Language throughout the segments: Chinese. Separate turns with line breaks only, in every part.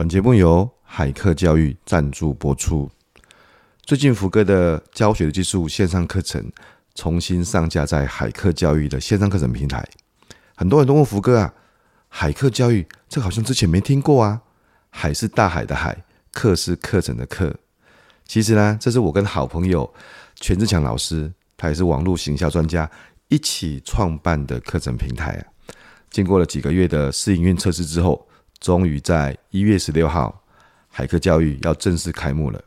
本节目由海课教育赞助播出。最近福哥的教学的技术线上课程重新上架在海课教育的线上课程平台，很多人都问福哥啊，海课教育这好像之前没听过啊。海是大海的海，课是课程的课。其实呢，这是我跟好朋友全志强老师，他也是网络行销专家，一起创办的课程平台啊。经过了几个月的试营运测试之后，终于在一月十六号，海课教育要正式开幕了。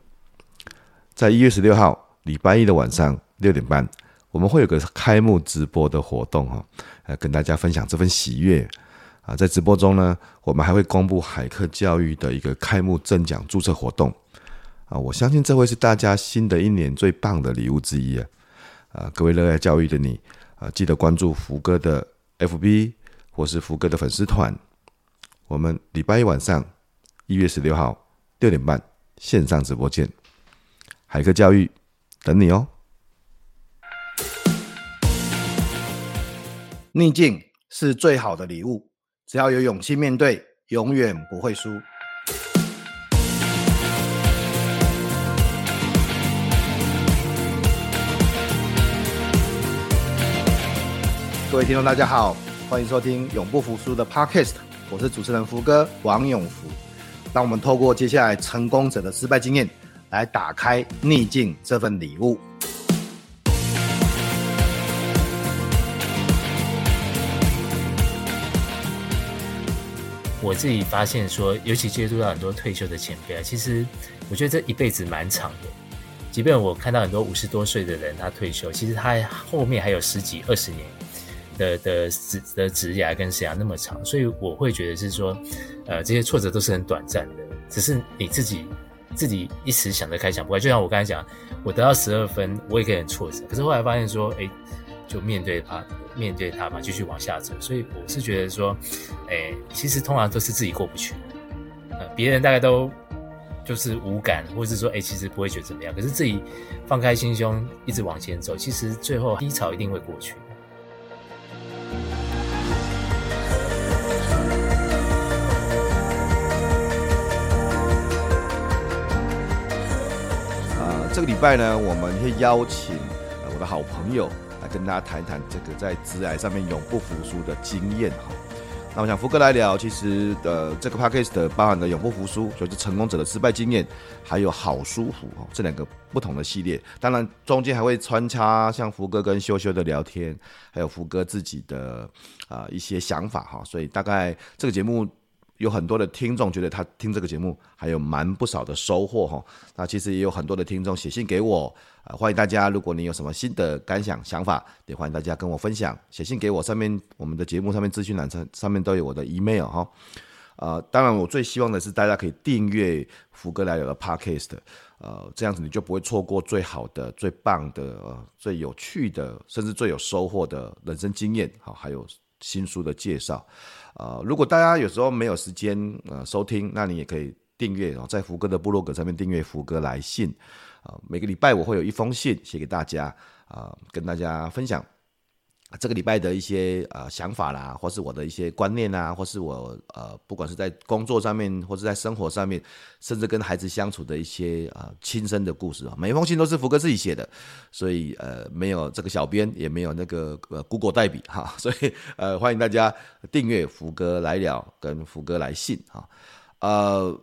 在一月十六号礼拜一的晚上六点半，我们会有个开幕直播的活动哈，呃，跟大家分享这份喜悦啊。在直播中呢，我们还会公布海课教育的一个开幕赠奖注册活动啊。我相信这会是大家新的一年最棒的礼物之一啊！啊，各位热爱教育的你啊，记得关注福哥的 FB 或是福哥的粉丝团。我们礼拜一晚上一月十六号六点半线上直播见，海课教育等你哦。
逆境是最好的礼物，只要有勇气面对，永远不会输。各位听众，大家好，欢迎收听永不服输的 Podcast。我是主持人福哥王永福，让我们透过接下来成功者的失败经验，来打开逆境这份礼物。
我自己发现说，尤其接触到很多退休的前辈啊，其实我觉得这一辈子蛮长的。即便我看到很多五十多岁的人他退休，其实他后面还有十几二十年。的的职的职涯跟生涯那么长，所以我会觉得是说，呃，这些挫折都是很短暂的，只是你自己自己一时想得开想不开。就像我刚才讲，我得到十二分，我也可以很挫折，可是后来发现说，哎，就面对他，面对他嘛，继续往下走。所以我是觉得说，哎，其实通常都是自己过不去，呃，别人大概都就是无感，或者是说，哎，其实不会觉得怎么样。可是自己放开心胸，一直往前走，其实最后低潮一定会过去。
这个礼拜呢，我们会邀请我的好朋友来跟大家谈一谈这个在职涯上面永不服输的经验哈。那我想福哥来聊，其实呃，这个 podcast 包含的永不服输，就是成功者的失败经验，还有好舒服哈，这两个不同的系列。当然中间还会穿插像福哥跟修修的聊天，还有福哥自己的啊、一些想法哈。所以大概这个节目。有很多的听众觉得他听这个节目还有蛮不少的收获哈，那其实也有很多的听众写信给我啊，欢迎大家，如果你有什么新的感想想法，也欢迎大家跟我分享，写信给我，上面我们的节目上面资讯栏上上面都有我的 email 哈，呃，当然我最希望的是大家可以订阅福哥来了的 podcast，呃，这样子你就不会错过最好的、最棒的、呃、最有趣的，甚至最有收获的人生经验，好，还有新书的介绍。呃，如果大家有时候没有时间呃收听，那你也可以订阅哦，在福哥的部落格上面订阅福哥来信啊，呃，每个礼拜我会有一封信写给大家啊，呃，跟大家分享。这个礼拜的一些呃想法啦，或是我的一些观念啊，或是我呃不管是在工作上面，或是在生活上面，甚至跟孩子相处的一些呃亲身的故事啊，每一封信都是福哥自己写的，所以呃没有这个小编，也没有那个呃 Google 代笔哈，所以呃欢迎大家订阅福哥来了，跟福哥来信哈，呃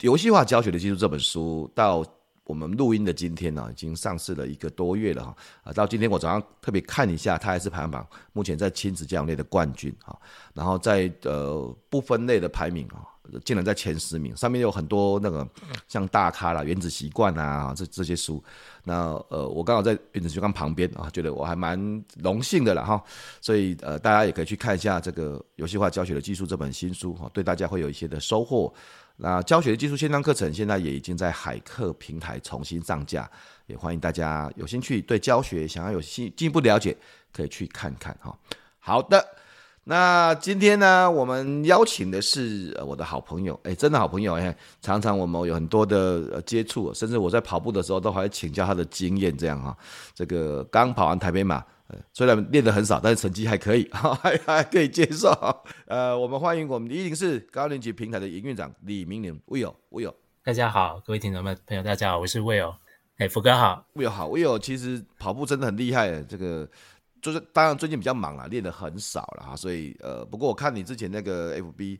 游戏化教学的技术这本书到。我们录音的今天呢，已经上市了一个多月了哈，啊，到今天我早上特别看一下，它还是排行榜目前在亲子教育类的冠军哈，然后在呃不分类的排名啊，竟然在前十名，上面有很多那个像大咖啦、原子习惯啊这这些书，那呃我刚好在原子习惯旁边啊，觉得我还蛮荣幸的了哈，所以呃大家也可以去看一下这个游戏化教学的技术这本新书哈，对大家会有一些的收获。那教学的技术线上课程现在也已经在海课平台重新上架，也欢迎大家有兴趣对教学想要有进进一步了解，可以去看看哈。好的，那今天呢，我们邀请的是我的好朋友，哎，真的好朋友哎，常常我们有很多的接触，甚至我在跑步的时候都还请教他的经验，这样哈。这个刚跑完台北马，虽然练得很少，但是成绩还可以，还 还可以接受。呃，我们欢迎我们一零四高年级平台的营运长李明伦，Will，Will。
大家好，各位听众们朋友，大家好，我是 Will。哎，福哥好
，Will 好，Will 其实跑步真的很厉害，这个就是当然最近比较忙了，练得很少了哈，所以呃，不过我看你之前那个 FB，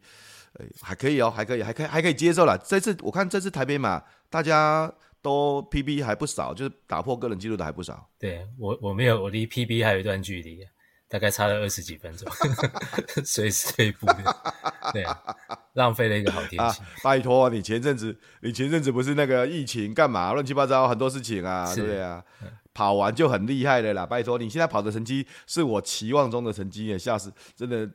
呃，还可以哦，还可以，还可以，还可以接受了。这次我看这次台北马，大家都 PB 还不少，就是打破个人记录的还不少。
对我，我没有，我离 PB 还有一段距离。大概差了二十几分钟，随时退步的，对，浪费了一个好天气。啊、
拜托，你前阵子，你前阵子不是那个疫情干嘛？乱七八糟很多事情啊，对啊？跑完就很厉害的啦。拜托，你现在跑的成绩是我期望中的成绩，也吓死！真的，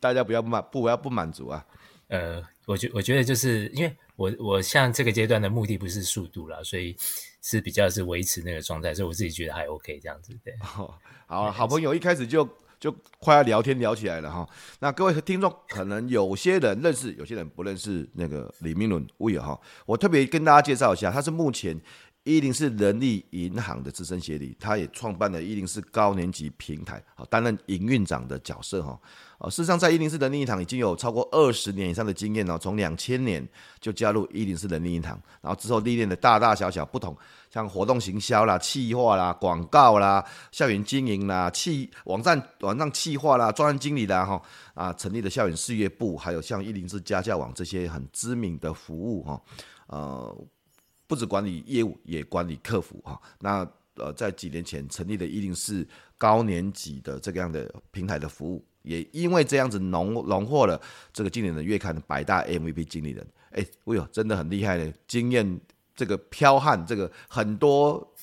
大家不要不满，不要不满足啊。
呃，我觉我觉得就是因为我我像这个阶段的目的不是速度啦，所以是比较是维持那个状态，所以我自己觉得还 OK 这样子，对。哦
好，好朋友一开始就就快要聊天聊起来了哈。那各位听众可能有些人认识，有些人不认识那个李明伦 Will 哈。我特别跟大家介绍一下，他是目前一零四人力银行的资深协理，他也创办了一零四高年级平台，好担任营运长的角色哈。呃，事实上，在一零四人力银行已经有超过二十年以上的经验哦。从两千年就加入一零四人力银行，然后之后历练的大大小小不同，像活动行销啦、企划啦、广告啦、校园经营啦、企网站网站企划啦、专案经理啦，哈啊，成立的校园事业部，还有像一零四家教网这些很知名的服务哈，呃，不止管理业务，也管理客服哈。那呃，在几年前成立的一定是高年级的这个样的平台的服务。也因为这样子荣荣获了这个今年的月刊的百大 MVP 经理人，哎，哎呦，真的很厉害的经验，这个剽悍，这个很多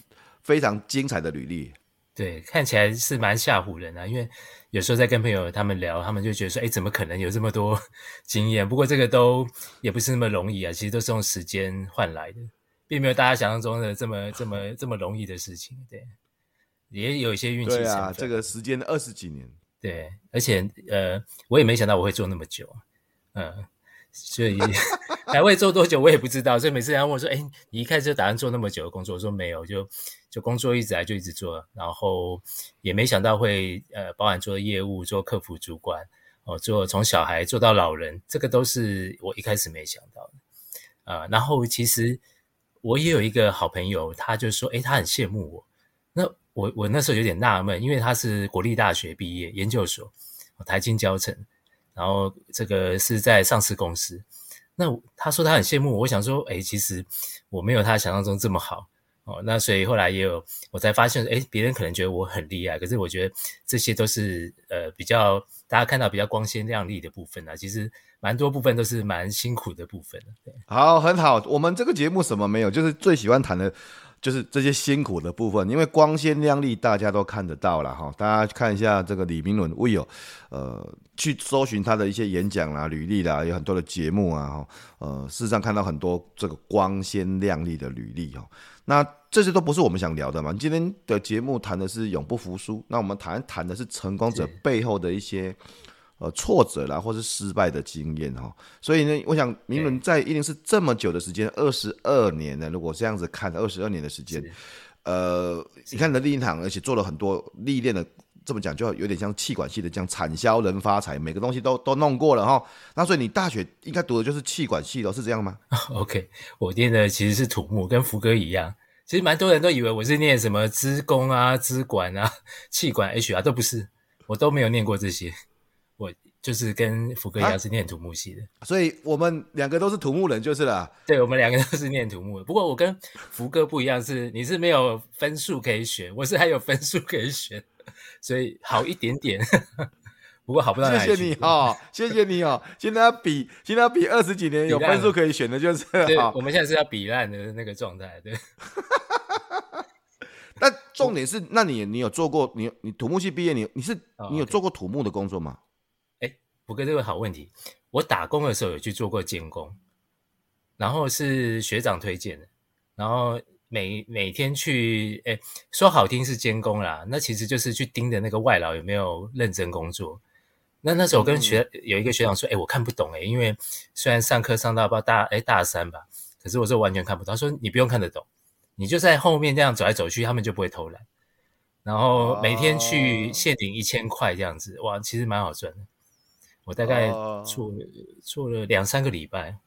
非常精彩的履历。
对，看起来是蛮吓唬人的，因为有时候在跟朋友他们聊，他们就觉得说，哎，怎么可能有这么多经验？不过这个都也不是那么容易啊，其实都是用时间换来的，并没有大家想象中的这么这么这么容易的事情。对，也有一些运气。
对啊，这个时间二十几年。
对，而且呃，我也没想到我会做那么久，嗯，所以 还会做多久我也不知道。所以每次人家问我说：“哎，你一开始就打算做那么久的工作？”我说：“没有，就就工作一直来就一直做，然后也没想到会呃，包含做业务、做客服主管哦，做从小孩做到老人，这个都是我一开始没想到的啊、呃。然后其实我也有一个好朋友，他就说：“哎，他很羡慕我。”那我我那时候有点纳闷，因为他是国立大学毕业，研究所，台金教成，然后这个是在上市公司。那他说他很羡慕我，我想说，哎，其实我没有他想象中这么好哦。那所以后来也有我才发现，哎，别人可能觉得我很厉害，可是我觉得这些都是呃比较大家看到比较光鲜亮丽的部分啊，其实蛮多部分都是蛮辛苦的部分。对，
好，很好，我们这个节目什么没有，就是最喜欢谈的。就是这些辛苦的部分，因为光鲜亮丽大家都看得到了哈。大家看一下这个李明伦 Will，呃，去搜寻他的一些演讲啦、履历啦，有很多的节目啊，呃，事实上看到很多这个光鲜亮丽的履历哈。那这些都不是我们想聊的嘛。今天的节目谈的是永不服输，那我们谈谈的是成功者背后的一些。呃，挫折啦，或是失败的经验哈，所以呢，我想明伦在一定是这么久的时间，二十二年呢，如果这样子看，二十二年的时间，呃，你看人力银行，而且做了很多历练的，这么讲就有点像气管系的，这样产销人发财，每个东西都都弄过了哈。那所以你大学应该读的就是气管系的，是这样吗？
OK，我念的其实是土木，跟福哥一样。其实蛮多人都以为我是念什么资工啊、资管啊、气管 HR 都不是，我都没有念过这些。我就是跟福哥一样是念土木系的，
啊，所以我们两个都是土木人，就是了。
对，我们两个都是念土木的。不过我跟福哥不一样是，是你是没有分数可以选，我是还有分数可以选，所以好一点点。不过好不到哪里去。
谢谢你哦，谢谢你哦。现在要比，现在要比二十几年有分数可以选的，就是
对。我们现在是要比烂的那个状态，对。
那重点是，那你你有做过？你你土木系毕业，你你是你有做过土木的工作吗？
福哥，这个好问题。我打工的时候有去做过监工，然后是学长推荐的，然后每每天去，哎，说好听是监工啦，那其实就是去盯着那个外劳有没有认真工作。那那时候我跟学、嗯、有一个学长说，哎，我看不懂哎，因为虽然上课上到不大哎大三吧，可是我说完全看不懂。他说你不用看得懂，你就在后面这样走来走去，他们就不会偷懒。然后每天去现领一千块这样子，哇，其实蛮好赚的。我大概做了做了两三个礼拜，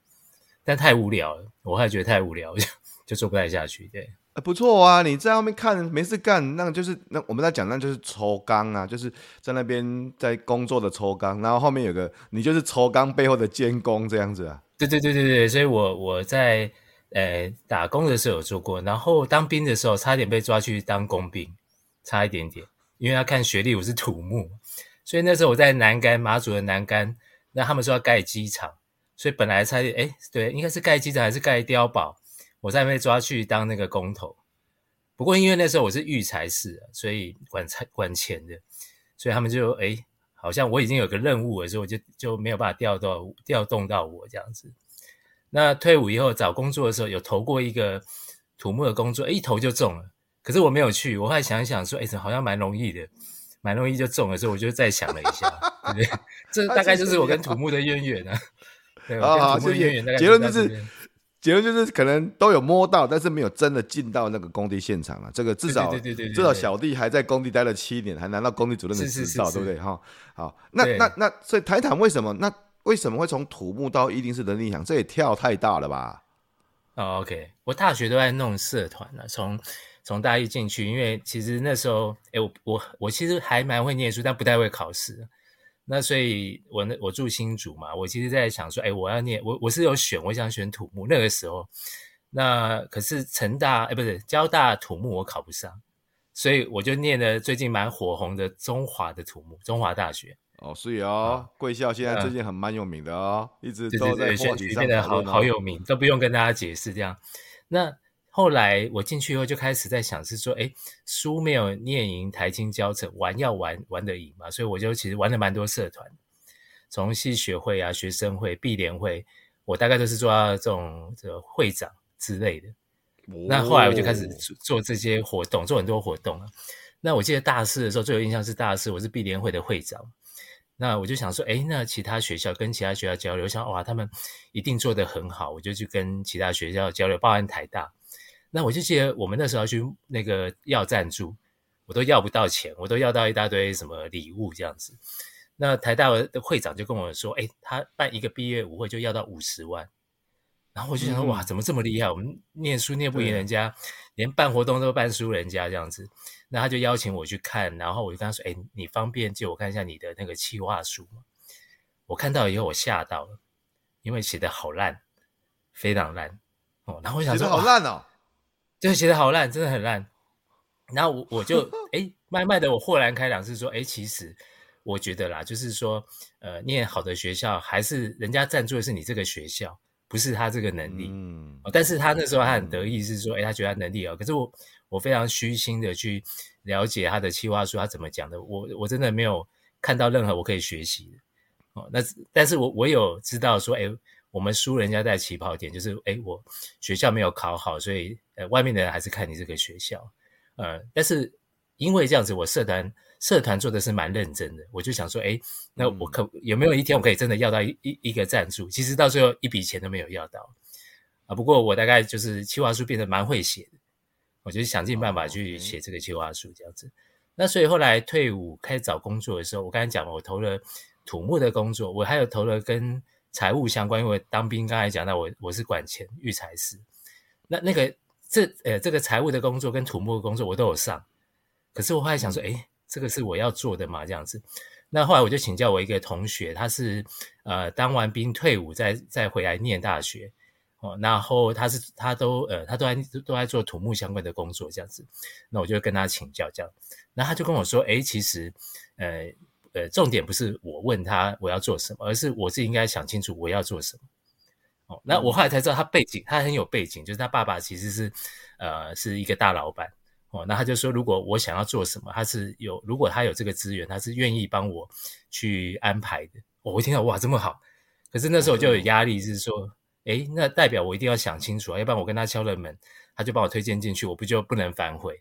但太无聊了，我还觉得太无聊，就就做不太下去。对。
不错啊！你在外面看没事干，那就是那我们在讲，那就是抽钢啊，就是在那边在工作的抽钢，然后后面有个你就是抽钢背后的监工这样子啊。
对对对对对，所以我我在呃打工的时候有做过，然后当兵的时候差点被抓去当工兵，差一点点，因为要看学历，我是土木，所以那时候我在南竿马祖的南竿，那他们说要盖机场，所以本来差点哎对，应该是盖机场还是盖碉堡。我在被抓去当那个工头，不过因为那时候我是育才士，所以管财管钱的，所以他们就诶，好像我已经有个任务了，所以我就就没有办法调到调动到我这样子。那退伍以后找工作的时候，有投过一个土木的工作，一投就中了。可是我没有去，我后来想一想说，诶，好像蛮容易的，蛮容易就中了，所以我就再想了一下，对？这大概就是我跟土木的渊源啊。对，我跟土木的渊源大概
结论就是。结论就是可能都有摸到，但是没有真的进到那个工地现场了。这个至少至少小弟还在工地待了七年，还拿到工地主任的执照，对不对？哈，好，那那那所以台坦为什么？那为什么会从土木到一定是人力银行？这也跳太大了吧？
哦，OK，我大学都在弄社团了，从从大一进去，因为其实那时候，哎，我我我其实还蛮会念书，但不太会考试。那所以我，我那我住新竹嘛，我其实在想说，哎，我要念我我是有选，我想选土木那个时候，那可是成大哎不是交大土木我考不上，所以我就念了最近蛮火红的中华的土木，中华大学。
哦，所以哦，贵校现在最近很蛮有名的哦，嗯、一直都在选举上
变得好好有名，都不用跟大家解释这样。那。后来我进去以后就开始在想，是说，哎，书没有念赢，台清交成，玩要玩玩得赢嘛，所以我就其实玩了蛮多社团，从系学会啊、学生会、毕联会，我大概都是做到这种这个会长之类的。哦、那后来我就开始做这些活动，做很多活动啊。那我记得大四的时候最有印象是大四，我是毕联会的会长。那我就想说，哎，那其他学校跟其他学校交流，想哇，他们一定做得很好，我就去跟其他学校交流，包含台大。那我就记得我们那时候要去那个要赞助，我都要不到钱，我都要到一大堆什么礼物这样子。那台大的会长就跟我说：“哎，他办一个毕业舞会就要到五十万。”然后我就想说：“哇，怎么这么厉害？我们念书念不赢人家，连办活动都办输人家这样子。”那他就邀请我去看，然后我就跟他说：“哎，你方便借我看一下你的那个企划书吗？”我看到以后我吓到了，因为写得好烂，非常烂哦。然后我想说：“
好烂哦。”
就写的好烂，真的很烂。然后我我就 哎，慢慢的我豁然开朗，是说哎，其实我觉得啦，就是说呃，念好的学校还是人家赞助的是你这个学校，不是他这个能力。嗯。但是他那时候他很得意，是说哎，他觉得他能力好。可是我我非常虚心的去了解他的企划书，他怎么讲的，我我真的没有看到任何我可以学习的。哦，那但是我我有知道说哎。我们输人家在起跑点，就是哎，我学校没有考好，所以呃，外面的人还是看你这个学校，呃，但是因为这样子，我社团社团做的是蛮认真的，我就想说，哎，那我可有没有一天我可以真的要到一一一个赞助？其实到最后一笔钱都没有要到啊。不过我大概就是企划书变得蛮会写的，我就想尽办法去写这个企划书这样子。那所以后来退伍开始找工作的时候，我刚才讲了，我投了土木的工作，我还有投了跟。财务相关，因为当兵刚才讲到我我是管钱育财师，那那个这呃这个财务的工作跟土木的工作我都有上，可是我后来想说，诶，这个是我要做的嘛？这样子，那后来我就请教我一个同学，他是呃当完兵退伍再再回来念大学哦，然后他是他都呃他都在都在做土木相关的工作这样子，那我就跟他请教这样，那他就跟我说，诶，其实呃。呃，重点不是我问他我要做什么，而是我是应该想清楚我要做什么。哦，那我后来才知道他背景，他很有背景，就是他爸爸其实是呃是一个大老板。哦，那他就说，如果我想要做什么，他是有，如果他有这个资源，他是愿意帮我去安排的。哦，我一听到哇，这么好，可是那时候我就有压力，是说，诶，那代表我一定要想清楚啊，要不然我跟他敲了门，他就把我推荐进去，我不就不能反悔？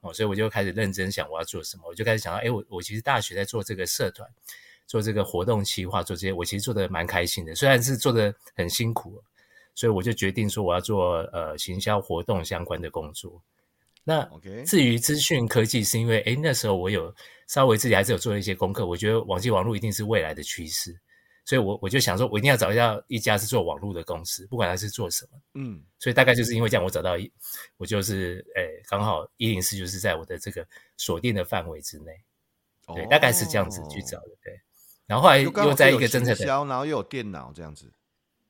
哦所以我就开始认真想我要做什么，我就开始想到，哎，我我其实大学在做这个社团，做这个活动企划，做这些，我其实做的蛮开心的，虽然是做的很辛苦，所以我就决定说我要做呃行销活动相关的工作。那至于资讯科技，是因为诶那时候我有稍微自己还是有做一些功课，我觉得网际网络一定是未来的趋势，所以我我就想说，我一定要找一下一家是做网络的公司，不管它是做什么，嗯，所以大概就是因为这样，我找到一，我就是诶刚好一零四就是在我的这个锁定的范围之内，对，大概是这样子去找的，对，然后后来又在一个侦测
然后又有电脑这样子。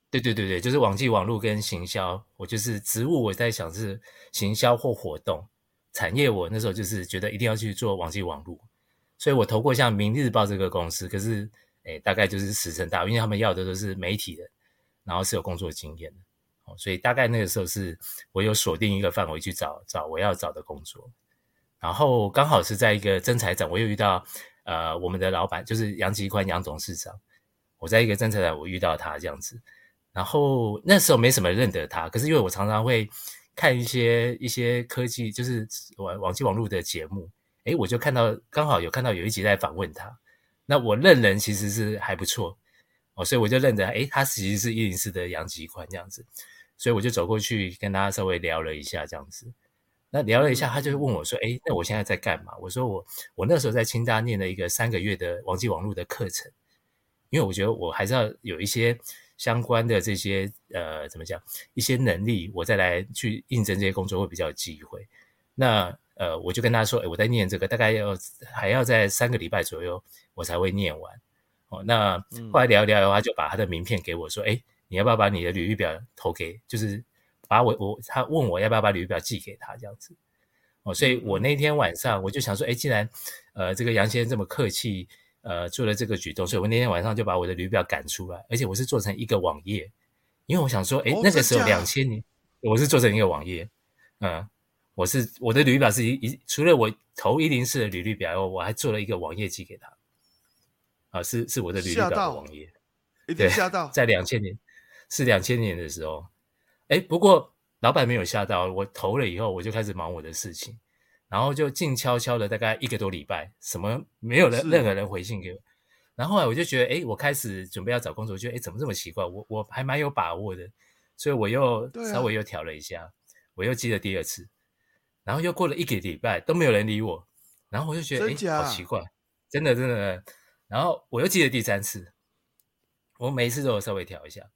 对对对对，就是网际网络跟行销，我就是职务，我在想是行销或活动产业。我那时候就是觉得一定要去做网际网络，所以我投过像《明日报》这个公司，可是诶大概就是石沉大海，因为他们要的都是媒体人，然后是有工作经验的，哦，所以大概那个时候是我有锁定一个范围去找找我要找的工作，然后刚好是在一个征才展，我又遇到呃我们的老板就是杨吉宽杨董事长，我在一个征才展我遇到他这样子。然后那时候没什么认得他，可是因为我常常会看一些一些科技，就是网网际网络的节目，诶，我就看到刚好有看到有一集在访问他，那我认人其实是还不错哦，所以我就认得，诶，他其实是一零四的杨吉宽这样子，所以我就走过去跟他稍微聊了一下这样子，那聊了一下，他就问我说，哎，那我现在在干嘛？我说我我那时候在清大念了一个三个月的网际网络的课程，因为我觉得我还是要有一些。相关的这些呃，怎么讲？一些能力，我再来去应征这些工作会比较有机会。那呃，我就跟他说，诶，我在念这个，大概要还要在三个礼拜左右，我才会念完。哦，那后来聊一聊的话，他就把他的名片给我说，哎，你要不要把你的履历表投给？就是把我我他问我要不要把履历表寄给他这样子。哦，所以我那天晚上我就想说，哎，既然呃这个杨先生这么客气。呃，做了这个举动，所以我那天晚上就把我的履历表赶出来，而且我是做成一个网页，因为我想说，哎，那个时候两千年，我是做成一个网页，嗯，我是我的履历表是一一，除了我投一零四的履历表我还做了一个网页寄给他，啊，是是我的履历表的网页，
一定吓到，
在两千年，是两千年的时候，诶，不过老板没有吓到，我投了以后，我就开始忙我的事情。然后就静悄悄的，大概一个多礼拜，什么没有人，任何人回信给我。然后后来我就觉得，哎，我开始准备要找工作，我觉得，哎，怎么这么奇怪？我我还蛮有把握的，所以我又稍微又调了一下，啊、我又记了第二次，然后又过了一个礼拜都没有人理我，然后我就觉得，哎，好奇怪，真的真的。然后我又记了第三次，我每一次都有稍微调一下，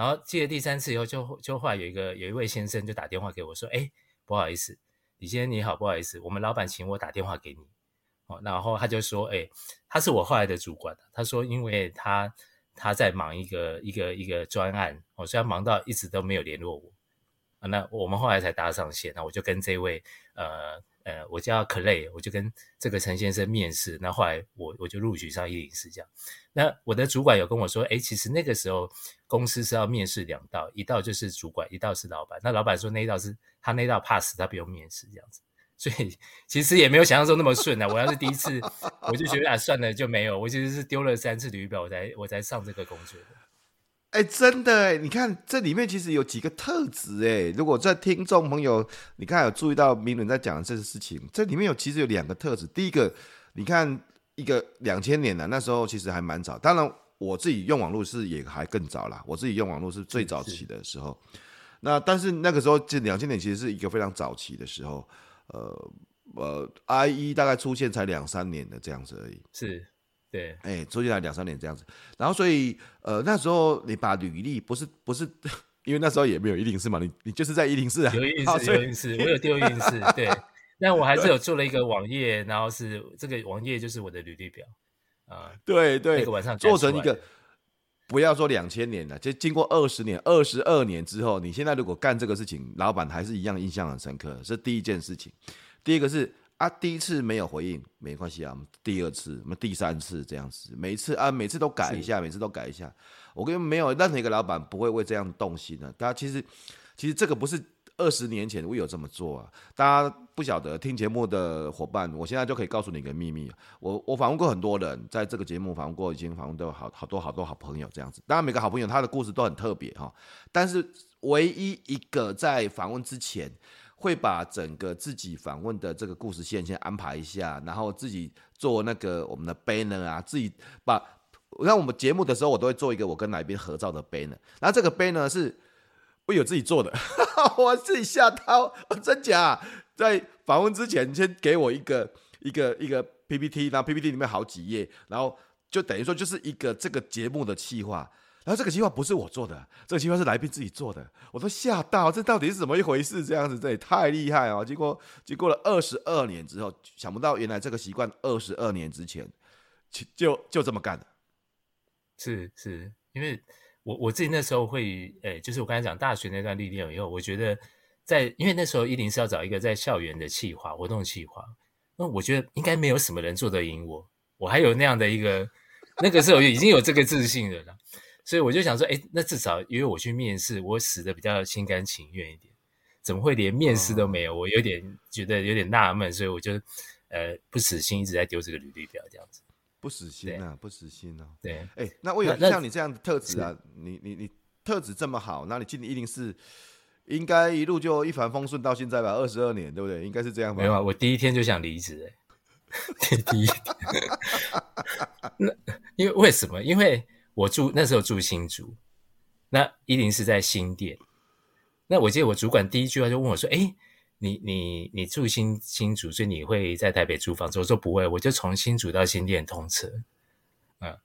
然后记得第三次以后就，就就后来有一个有一位先生就打电话给我说，哎，不好意思。李先生你好，不好意思，我们老板请我打电话给你，哦，然后他就说，哎，他是我后来的主管，他说，因为他他在忙一个一个一个专案，哦，虽然忙到一直都没有联络我，啊，那我们后来才搭上线，那我就跟这位呃。呃，我叫 Clay，我就跟这个陈先生面试，那后来我我就录取上一零四这样。那我的主管有跟我说，哎，其实那个时候公司是要面试两道，一道就是主管，一道是老板。那老板说那一道是他那道 pass，他不用面试这样子。所以其实也没有想象中那么顺啊。我要是第一次，我就觉得啊，算了就没有。我其实是丢了三次履历表，我才我才上这个工作的。
哎，真的哎，你看这里面其实有几个特质哎。如果在听众朋友，你看有注意到明伦在讲的这个事情，这里面有其实有两个特质。第一个，你看一个两千年啊那时候其实还蛮早。当然我自己用网络是也还更早啦，我自己用网络是最早期的时候。那但是那个时候这两千年其实是一个非常早期的时候。呃呃，IE 大概出现才两三年的这样子而已。
是。对，
哎，出去来两三年这样子，然后所以，呃，那时候你把履历不是不是，因为那时候也没有一零四嘛，你你就是在一零四啊，
有一零四，有一零四，我有丢一零四，对，但我还是有做了一个网页，然后是这个网页就是我的履历表啊，
对对，
那个晚上
做成一个，不要说两千年了，就经过二十年、二十二年之后，你现在如果干这个事情，老板还是一样印象很深刻，是第一件事情，第一个是。啊，第一次没有回应没关系啊，第二次、我们第三次这样子，每次啊，每次都改一下，每次都改一下。我跟没有任何一个老板不会为这样动心的。大家其实，其实这个不是二十年前我有这么做啊。大家不晓得听节目的伙伴，我现在就可以告诉你一个秘密。我我访问过很多人，在这个节目访问过，已经访问到好好多好多好朋友这样子。当然每个好朋友他的故事都很特别哈，但是唯一一个在访问之前。会把整个自己访问的这个故事线先安排一下，然后自己做那个我们的 banner 啊，自己把，像我们节目的时候，我都会做一个我跟来宾合照的 banner，然后这个 banner 是我有自己做的，我自己下刀，真假？在访问之前先给我一个一个一个 PPT，然后 PPT 里面好几页，然后就等于说就是一个这个节目的企划。然后这个计划不是我做的，这个计划是来宾自己做的，我都吓到，这到底是怎么一回事？这样子，这也太厉害哦！经过经过了二十二年之后，想不到原来这个习惯二十二年之前就就，就这么干的。
是是，因为我我自己那时候会，诶，就是我刚才讲大学那段历练以后，我觉得在因为那时候一定是要找一个在校园的企划活动企划，那我觉得应该没有什么人做得赢我，我还有那样的一个那个时候已经有这个自信了。所以我就想说，哎，那至少因为我去面试，我死的比较心甘情愿一点。怎么会连面试都没有？我有点觉得有点纳闷，所以我就呃不死心，一直在丢这个履历表这样子。
不死心啊，不死心啊。
对，
哎，那我有像你这样的特质啊，你你你特质这么好，那你进一定是应该一路就一帆风顺到现在吧？二十二年，对不对？应该是这样吧？
没有啊，我第一天就想离职，哎，第一天。那因为为什么？因为。我住那时候住新竹，那一定是在新店。那我记得我主管第一句话就问我说：“哎，你你你住新新竹，所以你会在台北租房子？”我说：“不会，我就从新竹到新店通车。”嗯，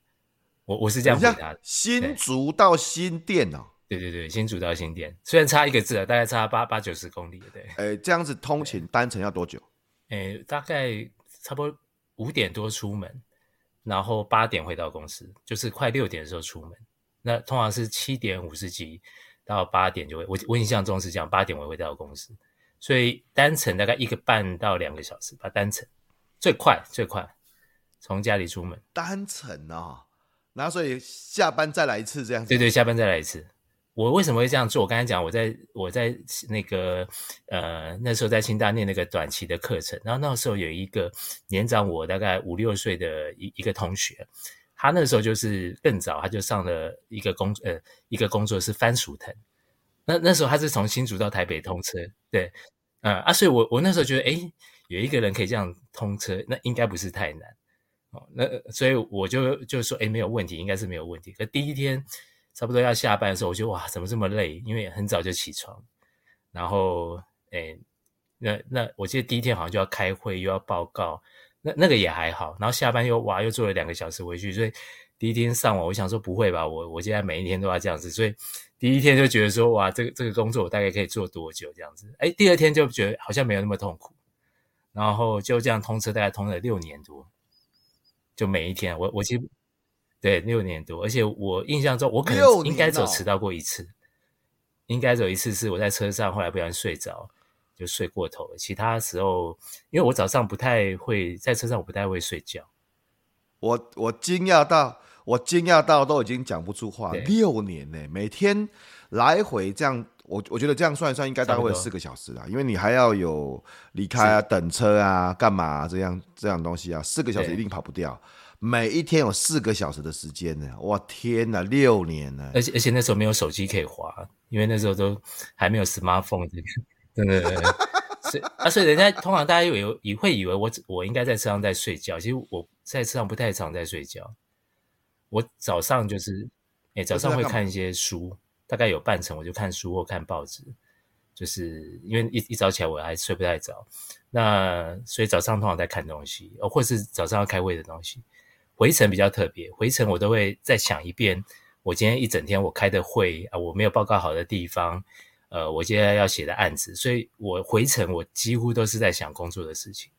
我我是这样回答的。
新竹到新店哦，
对对对，新竹到新店，虽然差一个字啊，大概差八八九十公里，对。
哎，这样子通勤单程要多久？
哎，大概差不多五点多出门。然后八点回到公司，就是快六点的时候出门。那通常是七点五十几到八点就会，我我印象中是这样，八点我会到公司。所以单程大概一个半到两个小时吧，单程最快最快从家里出门。
单程哦，然后所以下班再来一次这样子。
对对，下班再来一次。我为什么会这样做？我刚才讲，我在我在那个呃那时候在清大念那个短期的课程，然后那时候有一个年长我大概五六岁的一一个同学，他那时候就是更早，他就上了一个工呃一个工作是番薯藤，那那时候他是从新竹到台北通车，对，嗯啊，所以我我那时候觉得，诶，有一个人可以这样通车，那应该不是太难，哦，那所以我就就说，诶，没有问题，应该是没有问题。可第一天。差不多要下班的时候，我就哇，怎么这么累？因为很早就起床，然后，诶，那那我记得第一天好像就要开会，又要报告，那那个也还好。然后下班又哇，又坐了两个小时回去，所以第一天上网，我想说不会吧，我我现在每一天都要这样子，所以第一天就觉得说哇，这个这个工作我大概可以做多久这样子？诶，第二天就觉得好像没有那么痛苦，然后就这样通车，大概通了六年多，就每一天，我我其实。对，六年多，而且我印象中，我可能应该只有迟到过一次，应该只有一次是我在车上，后来不小心睡着，就睡过头了。其他时候，因为我早上不太会在车上，我不太会睡觉。
我我惊讶到，我惊讶到都已经讲不出话。六年呢，每天来回这样，我我觉得这样算一算，应该大概会四个小时啦，因为你还要有离开啊、等车啊、干嘛啊，这样这样东西啊，四个小时一定跑不掉。每一天有四个小时的时间呢，哇天哪，六年呢！
而且而且那时候没有手机可以滑，因为那时候都还没有 smartphone 这个，真的。所以啊，所以人家通常大家以为也会以为我我应该在车上在睡觉，其实我在车上不太常在睡觉。我早上就是，哎，早上会看一些书，大概有半程我就看书或看报纸，就是因为一一早起来我还睡不太着，那所以早上通常在看东西，哦，或是早上要开会的东西。回程比较特别，回程我都会再想一遍，我今天一整天我开的会啊，我没有报告好的地方，呃，我接下来要写的案子，所以我回程我几乎都是在想工作的事情。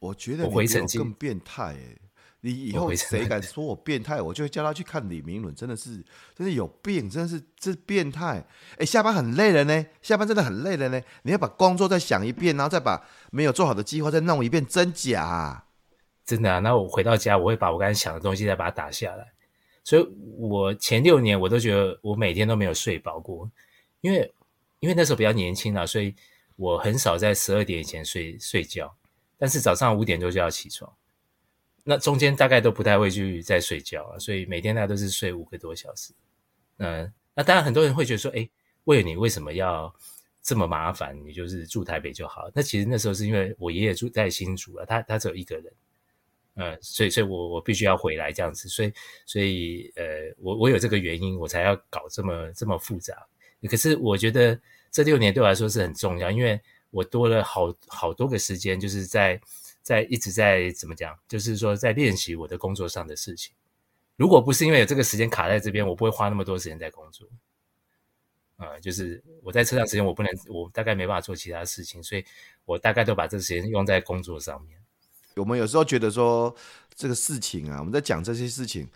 我觉得我回程更变态诶，你以后谁敢说我变态，我就会叫他去看李明伦，真的是，真的有病，真的是这是变态。诶，下班很累了呢，下班真的很累了呢，你要把工作再想一遍，然后再把没有做好的计划再弄一遍，真假啊？
真的啊，那我回到家，我会把我刚才想的东西再把它打下来。所以我前六年我都觉得我每天都没有睡饱过，因为因为那时候比较年轻啊，所以我很少在十二点以前睡睡觉，但是早上五点多就要起床，那中间大概都不太会去再睡觉啊，所以每天大概都是睡五个多小时。嗯，那当然很多人会觉得说，诶，为了你为什么要这么麻烦？你就是住台北就好。那其实那时候是因为我爷爷住在新竹啊，他他只有一个人。呃，所以，所以我我必须要回来这样子，所以，所以，呃，我我有这个原因，我才要搞这么这么复杂。可是我觉得这六年对我来说是很重要，因为我多了好好多个时间，就是在在一直在怎么讲，就是说在练习我的工作上的事情。如果不是因为有这个时间卡在这边，我不会花那么多时间在工作。啊、就是我在车上时间，我不能，我大概没办法做其他事情，所以我大概都把这时间用在工作上面。
我们有时候觉得说这个事情啊，我们在讲这些事情，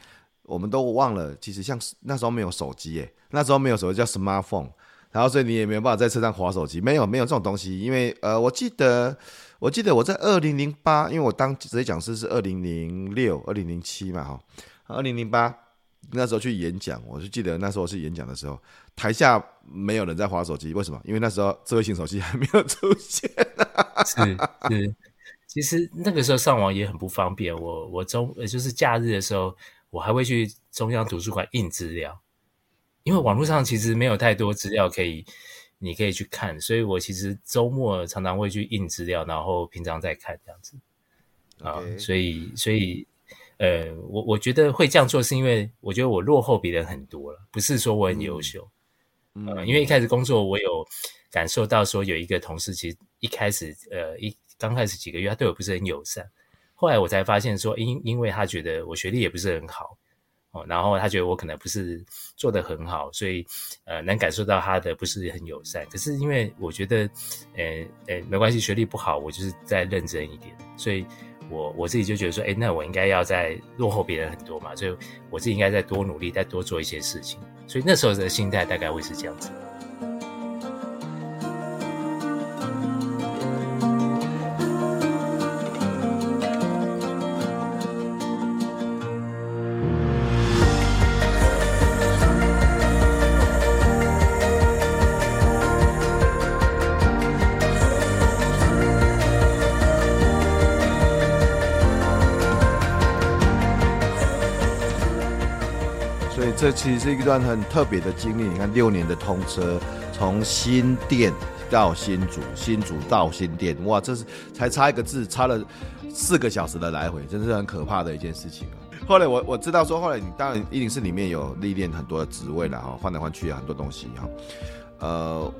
我们都忘了，其实像那时候没有手机，耶，那时候没有所谓叫 smartphone。然后，所以你也没有办法在车上滑手机，没有没有这种东西。因为呃，我记得我记得我在二零零八，因为我当职业讲师是二零零六、二零零七嘛，哈，二零零八那时候去演讲，我就记得那时候是演讲的时候，台下没有人在滑手机，为什么？因为那时候智慧型手机还没有出现。
是 是，其实那个时候上网也很不方便。我我中呃就是假日的时候，我还会去中央图书馆印资料。因为网络上其实没有太多资料可以，你可以去看，所以我其实周末常常会去印资料，然后平常再看这样子。啊所以所以呃，我我觉得会这样做是因为我觉得我落后别人很多了，不是说我很优秀。嗯，呃，因为一开始工作我有感受到说有一个同事其实一开始呃一刚开始几个月他对我不是很友善，后来我才发现说因因为他觉得我学历也不是很好。哦，然后他觉得我可能不是做得很好，所以呃能感受到他的不是很友善。可是因为我觉得，呃呃没关系，学历不好，我就是再认真一点。所以我我自己就觉得说，哎，那我应该要再落后别人很多嘛，所以我自己应该再多努力，再多做一些事情。所以那时候的心态大概会是这样子。
这其实是一段很特别的经历。你看，六年的通车，从新店到新竹，新竹到新店，哇，这是才差一个字，差了四个小时的来回，真是很可怕的一件事情啊。后来我我知道说，后来你当然一定是里面有历练很多的职位了哈，换来换去啊，很多东西哈。呃，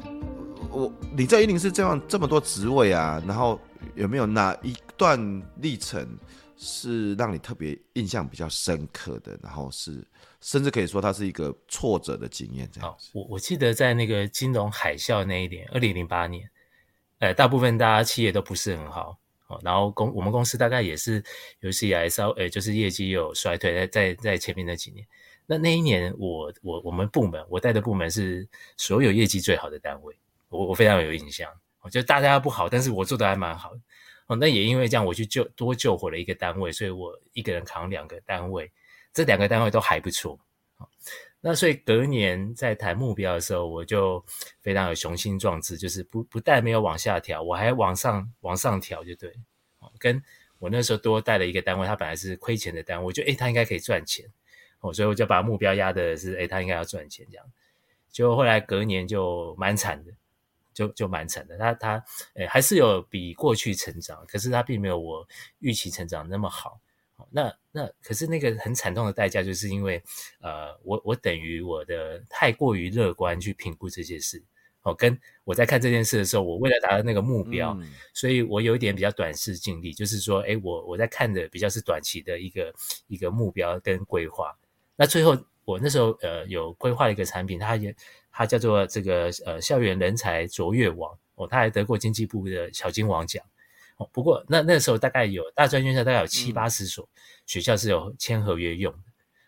我你在一零是这样这么多职位啊，然后有没有哪一段历程是让你特别印象比较深刻的？然后是。甚至可以说，它是一个挫折的经验。这样，
我我记得在那个金融海啸那一年，二零零八年，呃，大部分大家企业都不是很好，哦，然后公我们公司大概也是有史以来稍，呃，就是业绩有衰退，在在在前面那几年，那那一年我我我们部门我带的部门是所有业绩最好的单位，我我非常有印象，我觉得大家不好，但是我做的还蛮好的，哦，那也因为这样，我去救多救活了一个单位，所以我一个人扛两个单位。这两个单位都还不错，那所以隔年在谈目标的时候，我就非常有雄心壮志，就是不不但没有往下调，我还往上往上调，就对。跟我那时候多带了一个单位，他本来是亏钱的单位，我就诶他应该可以赚钱，哦，所以我就把目标压的是诶他应该要赚钱这样。结果后来隔年就蛮惨的，就就蛮惨的，他他诶还是有比过去成长，可是他并没有我预期成长那么好。那那可是那个很惨痛的代价，就是因为，呃，我我等于我的太过于乐观去评估这些事，哦，跟我在看这件事的时候，我为了达到那个目标，嗯、所以我有一点比较短视近利，就是说，诶，我我在看的比较是短期的一个一个目标跟规划。那最后我那时候呃有规划了一个产品，它也它叫做这个呃校园人才卓越网，哦，它还得过经济部的小金王奖哦。不过那那时候大概有大专院校大概有七八十所学校是有签合约用的，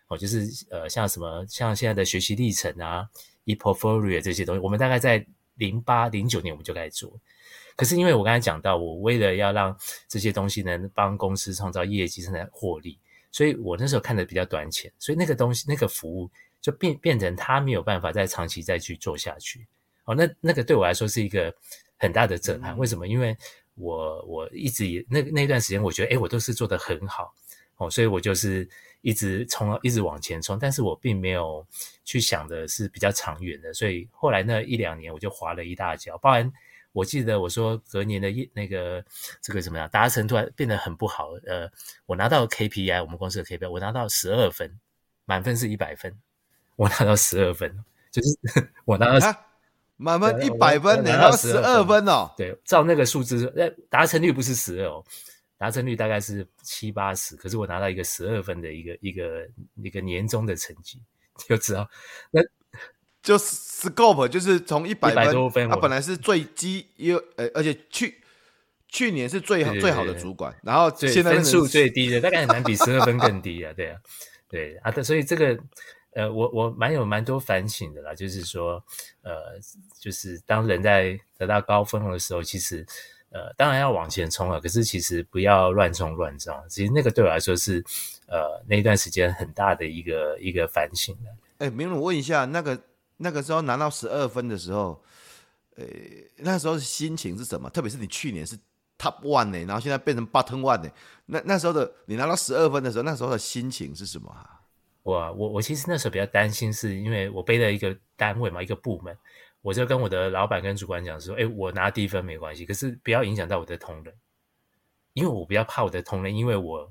哦，就是呃像什么像现在的学习历程啊，ePortfolio 这些东西，我们大概在零八零九年我们就开始做。可是因为我刚才讲到，我为了要让这些东西能帮公司创造业绩、生产获利，所以我那时候看的比较短浅，所以那个东西那个服务就变变成他没有办法再长期再去做下去。哦，那那个对我来说是一个很大的震撼。为什么？因为我我一直以那那段时间，我觉得，诶，我都是做得很好哦，所以我就是一直冲，一直往前冲，但是我并没有去想的是比较长远的，所以后来那一两年我就滑了一大跤。包含我记得我说隔年的那个这个怎么样，达成突然变得很不好。呃，我拿到 KPI，我们公司的 KPI，我拿到十二分，满分是一百分，我拿到十二分，就是 我拿到。
满分一百分，拿到十二分哦。
对，照那个数字，那达成率不是十二哦，达成率大概是七八十。可是我拿到一个十二分的一个一个一个年终的成绩，就知道那
就 scope 就是从一百
多分，
他本来是最基，因为呃，而且去去年是最好最好的主管，然后现在
分数最低的，大概很难比十二分更低啊。对啊，对啊，所以这个。呃，我我蛮有蛮多反省的啦，就是说，呃，就是当人在得到高峰的时候，其实，呃，当然要往前冲了，可是其实不要乱冲乱撞。其实那个对我来说是，呃，那一段时间很大的一个一个反省的。
哎，明儒，我问一下，那个那个时候拿到十二分的时候，呃，那时候心情是什么？特别是你去年是 top one 呢，然后现在变成 bottom one 呢？那那时候的你拿到十二分的时候，那时候的心情是什么？
我我我其实那时候比较担心，是因为我背了一个单位嘛，一个部门，我就跟我的老板跟主管讲说，哎，我拿低分没关系，可是不要影响到我的同仁，因为我比较怕我的同仁，因为我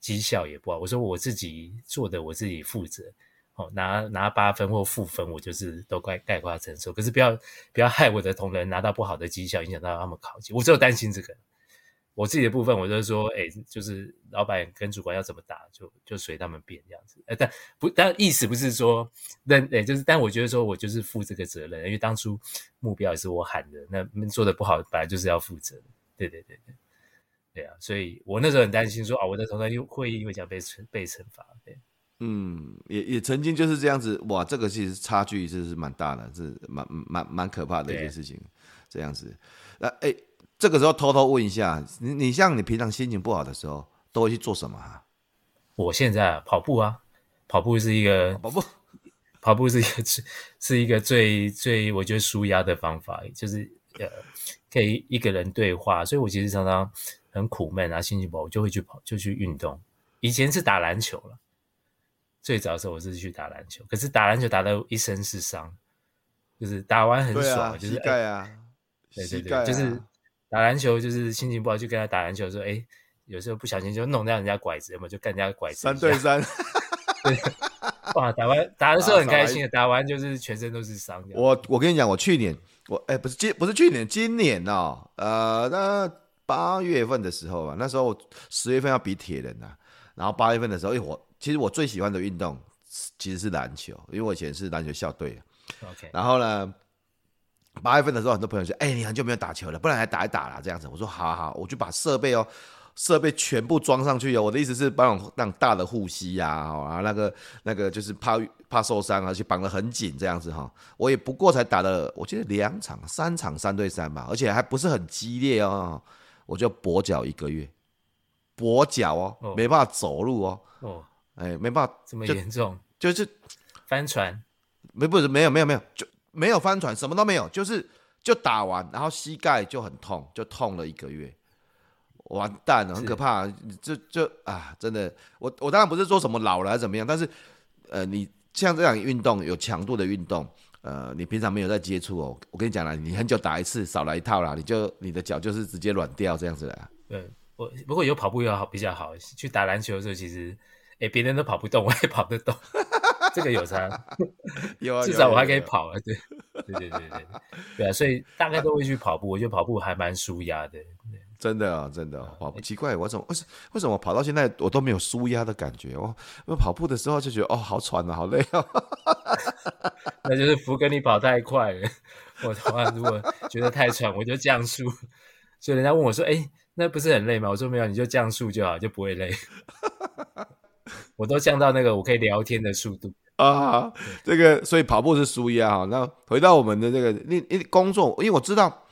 绩效也不好，我说我自己做的我自己负责，哦，拿拿八分或负分，我就是都概概括承受，可是不要不要害我的同仁拿到不好的绩效，影响到他们考级，我只有担心这个。我自己的部分，我就是说，哎、就是老板跟主管要怎么打，就就随他们变这样子。哎、但不，但意思不是说，那哎、就是，但我觉得说我就是负这个责任，因为当初目标也是我喊的，那做的不好，本来就是要负责。对对对对，对啊，所以我那时候很担心说，啊，我的同事又会因为这样被被惩罚。对，
嗯，也也曾经就是这样子，哇，这个其实差距是是蛮大的，是蛮蛮蛮可怕的一件事情，这样子。那哎。这个时候偷偷问一下，你你像你平常心情不好的时候，都会去做什么啊？
我现在，跑步啊，跑步是一个
跑步，
跑步是一个是一个最最我觉得舒压的方法，就是呃可以一个人对话。所以我其实常常很苦闷啊，心情不好，我就会去跑，就去运动。以前是打篮球了，最早的时候我是去打篮球，可是打篮球打到一身是伤，就是打完很爽，
啊、
就是
膝盖啊，
对对对，啊、就是。打篮球就是心情不好，就跟他打篮球说：“哎，有时候不小心就弄掉人家拐子，嘛，就干人家拐子。”
三对三，
对，哇！打完打的时候很开心的，打完就是全身都是伤。
我我跟你讲，我去年我哎不是今不是去年，今年哦，呃，那八月份的时候吧，那时候我十月份要比铁人呐，然后八月份的时候，因为我其实我最喜欢的运动其实是篮球，因为我以前是篮球校队。
OK，
然后呢？八月份的时候，很多朋友说：“哎、欸，你很久没有打球了，不然来打一打啦。”这样子，我说：“好好，我就把设备哦，设备全部装上去哦。我的意思是，帮我那种大的护膝呀，啊，那个那个就是怕怕受伤，而且绑得很紧这样子哈。我也不过才打了，我记得两场、三场三对三吧，而且还不是很激烈哦。我就跛脚一个月，跛脚哦，哦没办法走路哦。哦，哎、欸，没办法，
这么严重，
就，是
翻船，
没不是没有没有没有就。”没有翻船，什么都没有，就是就打完，然后膝盖就很痛，就痛了一个月，完蛋了，很可怕，就就啊，真的，我我当然不是说什么老了还是怎么样，但是呃，你像这样运动有强度的运动，呃，你平常没有在接触哦，我跟你讲了，你很久打一次，少来一套啦，你就你的脚就是直接软掉这样子了。
对，我不过有跑步要好比较好，去打篮球的时候，其实哎，别人都跑不动，我也跑得动。这个有差
有啊，
至少我还可以跑啊，对，对对对对对啊，所以大概都会去跑步，我觉得跑步还蛮舒压的，
真的啊，真的跑步奇怪，我怎么为什为什么我跑到现在我都没有舒压的感觉哦？因为跑步的时候就觉得哦，好喘啊，好累啊，
那就是福跟你跑太快了，我的话如果觉得太喘，我就降速，所以人家问我说，哎，那不是很累吗？我说没有，你就降速就好，就不会累，我都降到那个我可以聊天的速度。
啊，这个所以跑步是舒压啊。那回到我们的这个你你工作，因为我知道，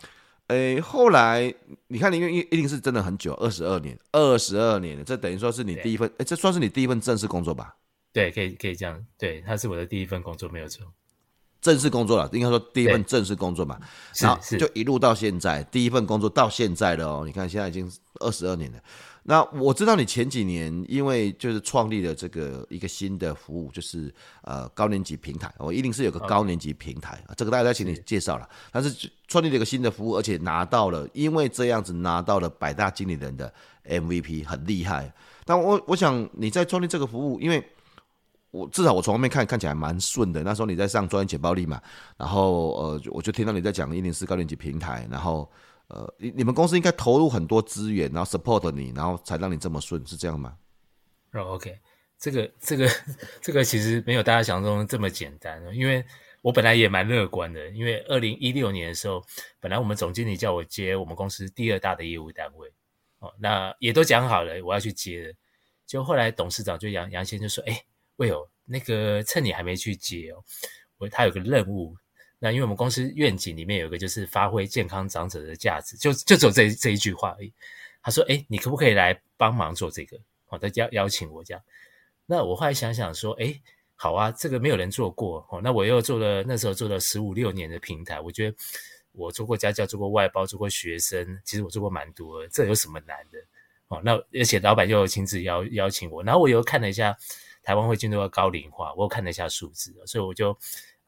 诶，后来你看，你因为一定是真的很久，二十二年，二十二年了，这等于说是你第一份，哎，这算是你第一份正式工作吧？
对，可以可以这样，对，他是我的第一份工作，没有错，
正式工作了，应该说第一份正式工作嘛，然后就一路到现在，第一份工作到现在了哦，你看现在已经二十二年了。那我知道你前几年因为就是创立了这个一个新的服务，就是呃高年级平台，我一定是有个高年级平台啊.这个大家请你介绍了。但是创立了一个新的服务，而且拿到了，因为这样子拿到了百大经理人的 MVP，很厉害。但我我想你在创立这个服务，因为我至少我从外面看看起来蛮顺的。那时候你在上专业简报力嘛，然后呃，我就听到你在讲一零四高年级平台，然后呃，你你们公司应该投入很多资源，然后 support 你，然后才让你这么顺，是这样吗？
哦，OK，这个这个 这个其实没有大家想象中这么简单，因为我本来也蛮乐观的，因为二零一六年的时候，本来我们总经理叫我接我们公司第二大的业务单位，哦，那也都讲好了，我要去接的，就后来董事长就杨杨先生就说，哎。喂哦，那个趁你还没去接哦，我他有个任务。那因为我们公司愿景里面有一个就是发挥健康长者的价值，就就只有这这一句话而已。他说：“哎，你可不可以来帮忙做这个？”好，他邀邀请我这样。那我后来想想说：“哎，好啊，这个没有人做过哦。那我又做了那时候做了十五六年的平台，我觉得我做过家教，做过外包，做过学生，其实我做过蛮多，这有什么难的？哦，那而且老板又亲自邀邀请我，然后我又看了一下。”台湾会进入到高龄化，我又看了一下数字，所以我就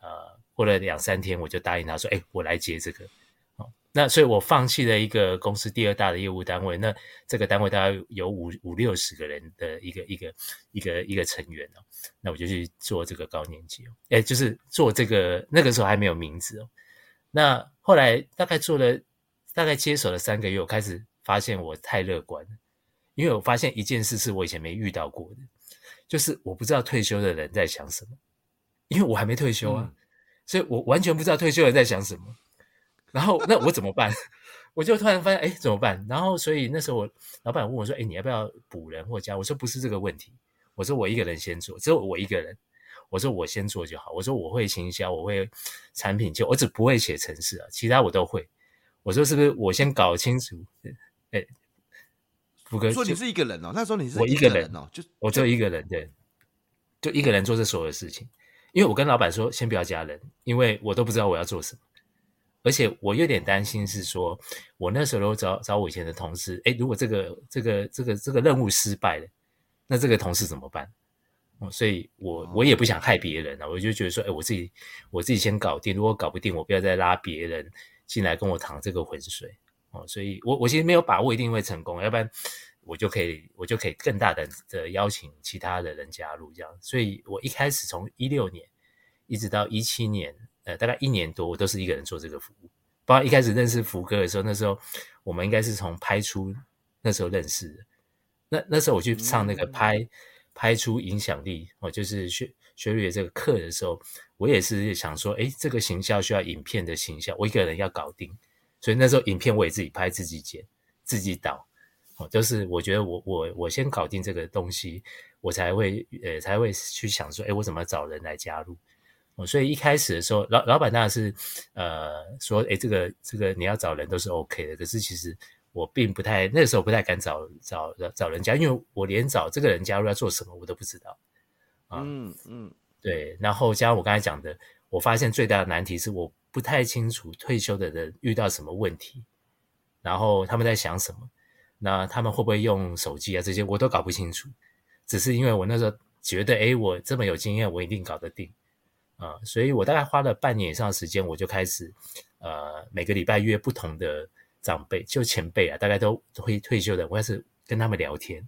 呃过了两三天，我就答应他说：“哎，我来接这个。”哦，那所以我放弃了一个公司第二大的业务单位，那这个单位大概有五五六十个人的一个一个一个一个成员哦，那我就去做这个高年级哦，哎，就是做这个那个时候还没有名字哦。那后来大概做了大概接手了三个月，我开始发现我太乐观了，因为我发现一件事是我以前没遇到过的。就是我不知道退休的人在想什么，因为我还没退休啊，所以我完全不知道退休的人在想什么。然后那我怎么办？我就突然发现，哎，怎么办？然后所以那时候我老板问我说，哎，你要不要补人或加？我说不是这个问题，我说我一个人先做，只有我一个人。我说我先做就好。我说我会行销，我会产品就我只不会写程式啊，其他我都会。我说是不是我先搞清楚？哎。福哥，
说你是一个人哦，那时候你是
我一个人哦，
就
我就一个人，对，就一个人做这所有的事情。因为我跟老板说，先不要加人，因为我都不知道我要做什么，而且我有点担心是说，我那时候找找我以前的同事，诶，如果这个这个这个这个任务失败了，那这个同事怎么办？哦，所以我我也不想害别人啊，我就觉得说，哎，我自己我自己先搞定，如果搞不定，我不要再拉别人进来跟我淌这个浑水。哦，所以我我其实没有把握一定会成功，要不然我就可以我就可以更大胆的邀请其他的人加入这样。所以我一开始从一六年一直到一七年，呃，大概一年多，我都是一个人做这个服务。包括一开始认识福哥的时候，那时候我们应该是从拍出那时候认识的。那那时候我去上那个拍拍出影响力，哦，就是学学瑞这个课的时候，我也是想说，哎，这个形象需要影片的形象，我一个人要搞定。所以那时候影片我也自己拍、自己剪、自己导，哦，就是我觉得我我我先搞定这个东西，我才会呃才会去想说，哎，我怎么找人来加入？哦，所以一开始的时候，老老板当然是呃说，哎，这个这个你要找人都是 OK 的，可是其实我并不太那个时候不太敢找找找人家，因为我连找这个人加入要做什么我都不知道。啊嗯嗯，对。然后加上我刚才讲的，我发现最大的难题是我。不太清楚退休的人遇到什么问题，然后他们在想什么，那他们会不会用手机啊？这些我都搞不清楚。只是因为我那时候觉得，哎，我这么有经验，我一定搞得定啊，呃！所以我大概花了半年以上的时间，我就开始呃每个礼拜约不同的长辈，就前辈啊，大概都会退休的，我开始跟他们聊天，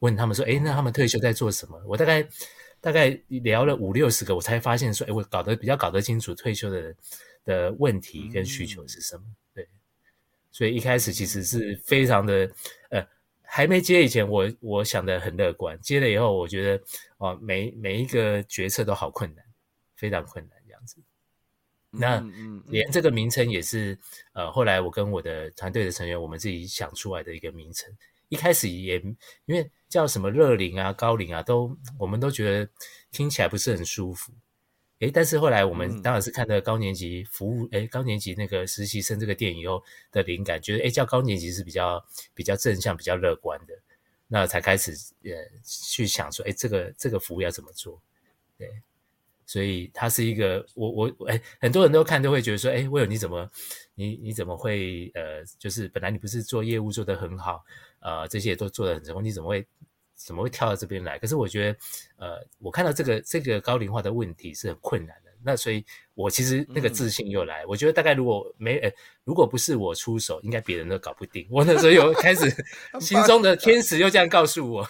问他们说，哎，那他们退休在做什么？我大概。大概聊了五六十个，我才发现说，哎，我搞得比较搞得清楚退休的人的问题跟需求是什么。对，所以一开始其实是非常的，呃，还没接以前我，我我想的很乐观。接了以后，我觉得哦，每每一个决策都好困难，非常困难这样子。那连这个名称也是，呃，后来我跟我的团队的成员，我们自己想出来的一个名称。一开始也因为叫什么乐龄啊、高龄啊，都我们都觉得听起来不是很舒服，诶，但是后来我们当然是看到高年级服务，诶，高年级那个实习生这个电影以后的灵感，觉得诶，叫高年级是比较比较正向、比较乐观的，那才开始呃去想说，诶，这个这个服务要怎么做？对，所以它是一个我我诶，很多人都看都会觉得说，诶，威尔你怎么你你怎么会呃，就是本来你不是做业务做得很好？呃，这些都做得很成功，你怎么会怎么会跳到这边来？可是我觉得，呃，我看到这个这个高龄化的问题是很困难的。那所以，我其实那个自信又来。嗯、我觉得大概如果没呃，如果不是我出手，应该别人都搞不定。我那时候又 开始心中的天使又这样告诉我，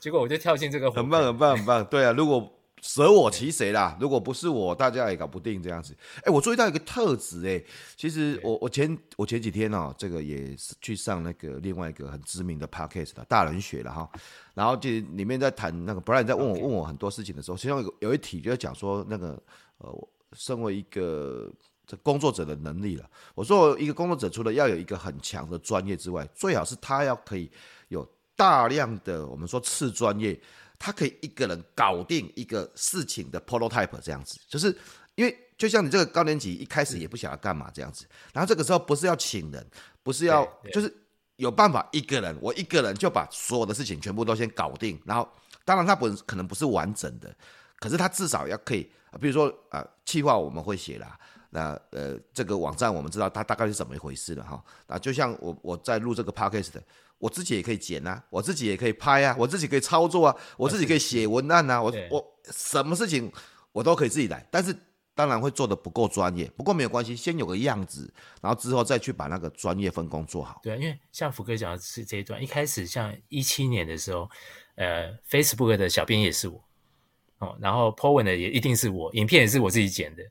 结果我就跳进这个火，
很棒，很棒，很棒。对啊，如果舍我其谁啦？如果不是我，大家也搞不定这样子。哎、欸，我注意到一个特质，哎，其实我我前我前几天哦，这个也是去上那个另外一个很知名的 podcast 的大人学了哈。然后就里面在谈那个 Brian 在问我问我很多事情的时候，其中有有一题就在讲说那个呃，身为一个这工作者的能力了。我说一个工作者除了要有一个很强的专业之外，最好是他要可以有大量的我们说次专业，他可以一个人搞定一个事情的 prototype 这样子，就是因为就像你这个高年级一开始也不晓得干嘛这样子，然后这个时候不是要请人，不是要就是。有办法一个人，我一个人就把所有的事情全部都先搞定。然后，当然他不可能不是完整的，可是他至少要可以，比如说啊、呃，企划我们会写啦，那呃这个网站我们知道它大概是怎么一回事了哈。那就像我我在录这个 podcast 的，我自己也可以剪啊，我自己也可以拍啊，我自己可以操作啊，我自己可以写文案啊，我我什么事情我都可以自己来，但是。当然会做的不够专业，不过没有关系，先有个样子，然后之后再去把那个专业分工做好。
对啊，因为像福哥讲的是这一段，一开始像一七年的时候，呃，Facebook 的小编也是我，哦，然后 po 文的也一定是我，影片也是我自己剪的，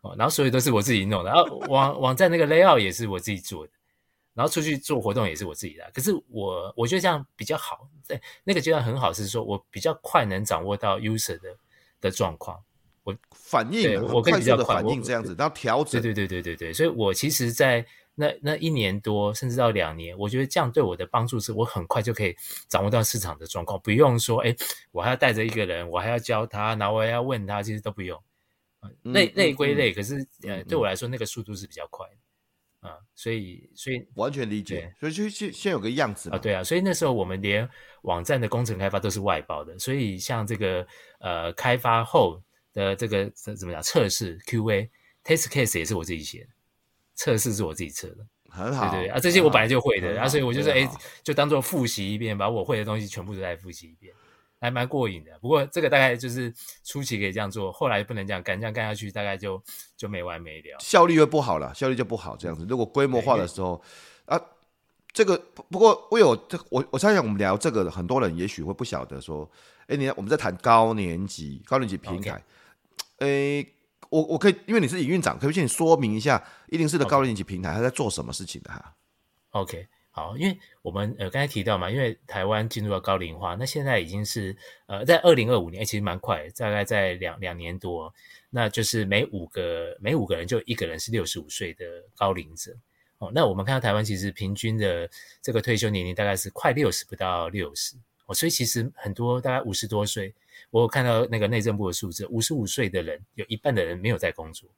哦，然后所有都是我自己弄的，然后网网站那个 layout 也是我自己做的，然后出去做活动也是我自己的。可是我我觉得这样比较好，在那个阶段很好，是说我比较快能掌握到 user 的的状况。我
反应，我快速的反应这样子，然后调整。
对对对对对对，所以我其实，在那那一年多，甚至到两年，我觉得这样对我的帮助是，我很快就可以掌握到市场的状况，不用说，哎，我还要带着一个人，我还要教他，然后我还要问他，其实都不用。累累归累，可是呃，对我来说，那个速度是比较快的。啊，所以所以
完全理解，所以就先先有个样子
啊，对啊，所以那时候我们连网站的工程开发都是外包的，所以像这个呃开发后。的这个怎么讲？测试 QA test case 也是我自己写的，测试是我自己测的，
很好。
对对啊，这些我本来就会的，啊，所以我就说，哎，就当做复习一遍，把我会的东西全部都再复习一遍，还蛮过瘾的。不过这个大概就是初期可以这样做，后来不能这样干，这样干下去大概就就没完没了，
效率会不好了，效率就不好。这样子，如果规模化的时候啊，这个不过我有这我我猜想我们聊这个，很多人也许会不晓得说，哎，你看我们在谈高年级高年级平台。诶，我我可以，因为你是营运长，可不可以请你说明一下一零四的高年级平台它在做什么事情的哈
？OK，好，因为我们呃刚才提到嘛，因为台湾进入了高龄化，那现在已经是呃在二零二五年，其实蛮快，大概在两两年多，那就是每五个每五个人就一个人是六十五岁的高龄者哦。那我们看到台湾其实平均的这个退休年龄大概是快六十不到六十哦，所以其实很多大概五十多岁。我有看到那个内政部的数字，五十五岁的人有一半的人没有在工作，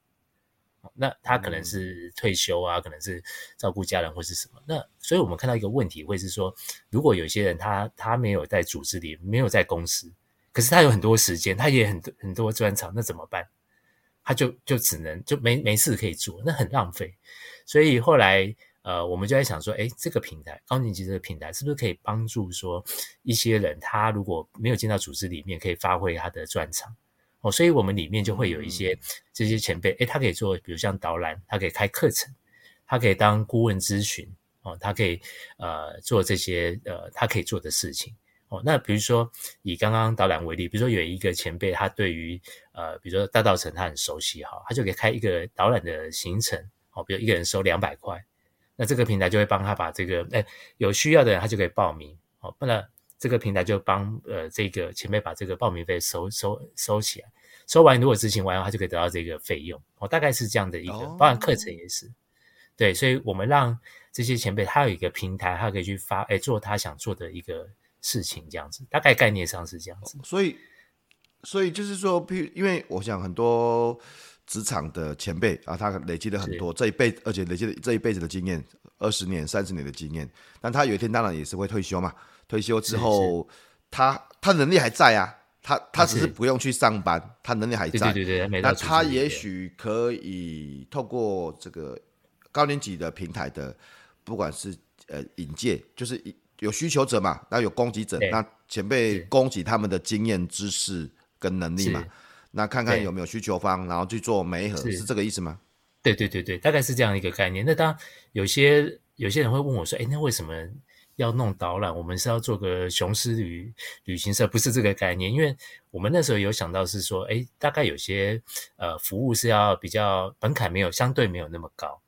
那他可能是退休啊，可能是照顾家人或是什么。那所以我们看到一个问题会是说，如果有些人他他没有在组织里，没有在公司，可是他有很多时间，他也很多很多专长，那怎么办？他就就只能就没没事可以做，那很浪费。所以后来。呃，我们就在想说，哎，这个平台高年级这个平台是不是可以帮助说一些人，他如果没有进到组织里面，可以发挥他的专长哦。所以我们里面就会有一些这些前辈，哎，他可以做，比如像导览，他可以开课程，他可以当顾问咨询哦，他可以呃做这些呃他可以做的事情哦。那比如说以刚刚导览为例，比如说有一个前辈，他对于呃比如说大道城他很熟悉哈，他就可以开一个导览的行程哦，比如一个人收两百块。那这个平台就会帮他把这个，哎，有需要的人他就可以报名，哦，不然这个平台就帮呃这个前辈把这个报名费收收收起来，收完如果执行完，他就可以得到这个费用，哦，大概是这样的一个，包含课程也是，对，所以我们让这些前辈他有一个平台，他可以去发，哎，做他想做的一个事情，这样子，大概概念上是这样子，
所以，所以就是说，譬如，因为我想很多。职场的前辈啊，他累积了很多这一辈，而且累积了这一辈子的经验，二十年、三十年的经验。但他有一天当然也是会退休嘛。退休之后，他他能力还在啊，他他只是不用去上班，他能力还在。
对对对，
那他也许可以透过这个高年级的平台的，不管是呃引荐，就是有需求者嘛，那有供给者，那前辈供给他们的经验、知识跟能力嘛。那看看有没有需求方，然后去做媒合，是这个意思吗？
对对对对，大概是这样一个概念。那当有些有些人会问我说：“哎，那为什么要弄导览，我们是要做个雄狮旅旅行社，不是这个概念。因为我们那时候有想到是说，哎，大概有些呃服务是要比较门槛没有相对没有那么高。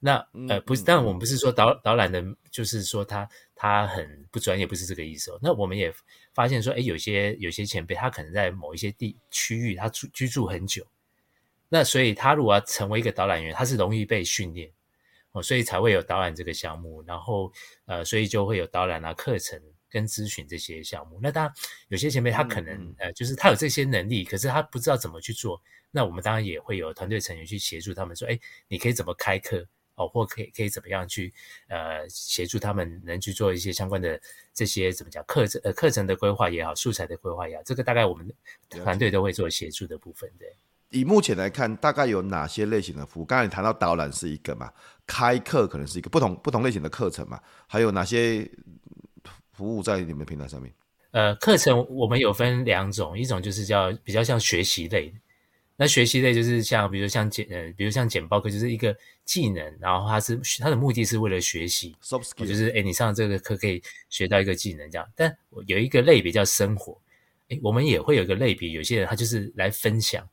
那呃不是，但我们不是说导导览的，就是说他他很不专业，不是这个意思哦。那我们也发现说，哎，有些有些前辈他可能在某一些地区域他住居住很久，那所以他如果要成为一个导览员，他是容易被训练哦，所以才会有导览这个项目。然后呃，所以就会有导览啊课程跟咨询这些项目。那当然有些前辈他可能呃，就是他有这些能力，可是他不知道怎么去做。那我们当然也会有团队成员去协助他们说，哎，你可以怎么开课？哦，或可以可以怎么样去呃协助他们能去做一些相关的这些怎么讲课程呃课程的规划也好，素材的规划也好，这个大概我们团队都会做协助的部分。对，
以目前来看，大概有哪些类型的服务？刚才你谈到导览是一个嘛，开课可能是一个不同不同类型的课程嘛，还有哪些服务在你们平台上面？
呃，课程我们有分两种，一种就是叫比较像学习类的。那学习类就是像，比如像简呃，比如像简报课，就是一个技能，然后它是它的目的是为了学习，soft skill，就是哎你上这个课可以学到一个技能这样。但有一个类别叫生活，哎我们也会有一个类别，有些人他就是来分享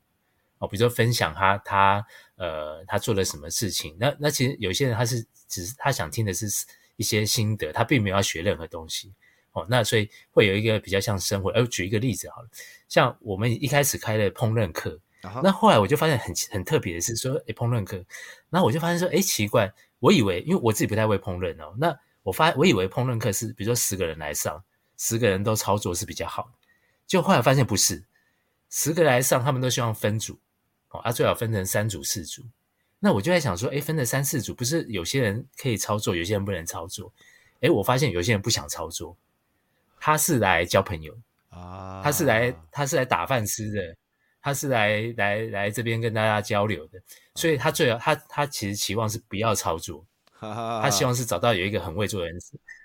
哦，比如说分享他他呃他做了什么事情。那那其实有些人他是只是他想听的是一些心得，他并没有要学任何东西哦。那所以会有一个比较像生活。呃，举一个例子好了，像我们一开始开的烹饪课。那后来我就发现很很特别的是说，诶烹饪课，然后我就发现说，诶奇怪，我以为因为我自己不太会烹饪哦，那我发我以为烹饪课是比如说十个人来上，十个人都操作是比较好的，就后来发现不是，十个人来上，他们都希望分组，哦，啊最好分成三组四组，那我就在想说，哎分了三四组，不是有些人可以操作，有些人不能操作，哎我发现有些人不想操作，他是来交朋友啊，他是来他是来打饭吃的。他是来来来这边跟大家交流的，所以他最好他他其实期望是不要操作，他希望是找到有一个很会做的人，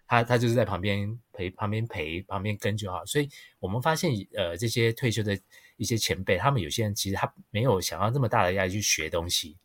他他就是在旁边陪旁边陪旁边跟就好。所以我们发现，呃，这些退休的一些前辈，他们有些人其实他没有想要这么大的压力去学东西，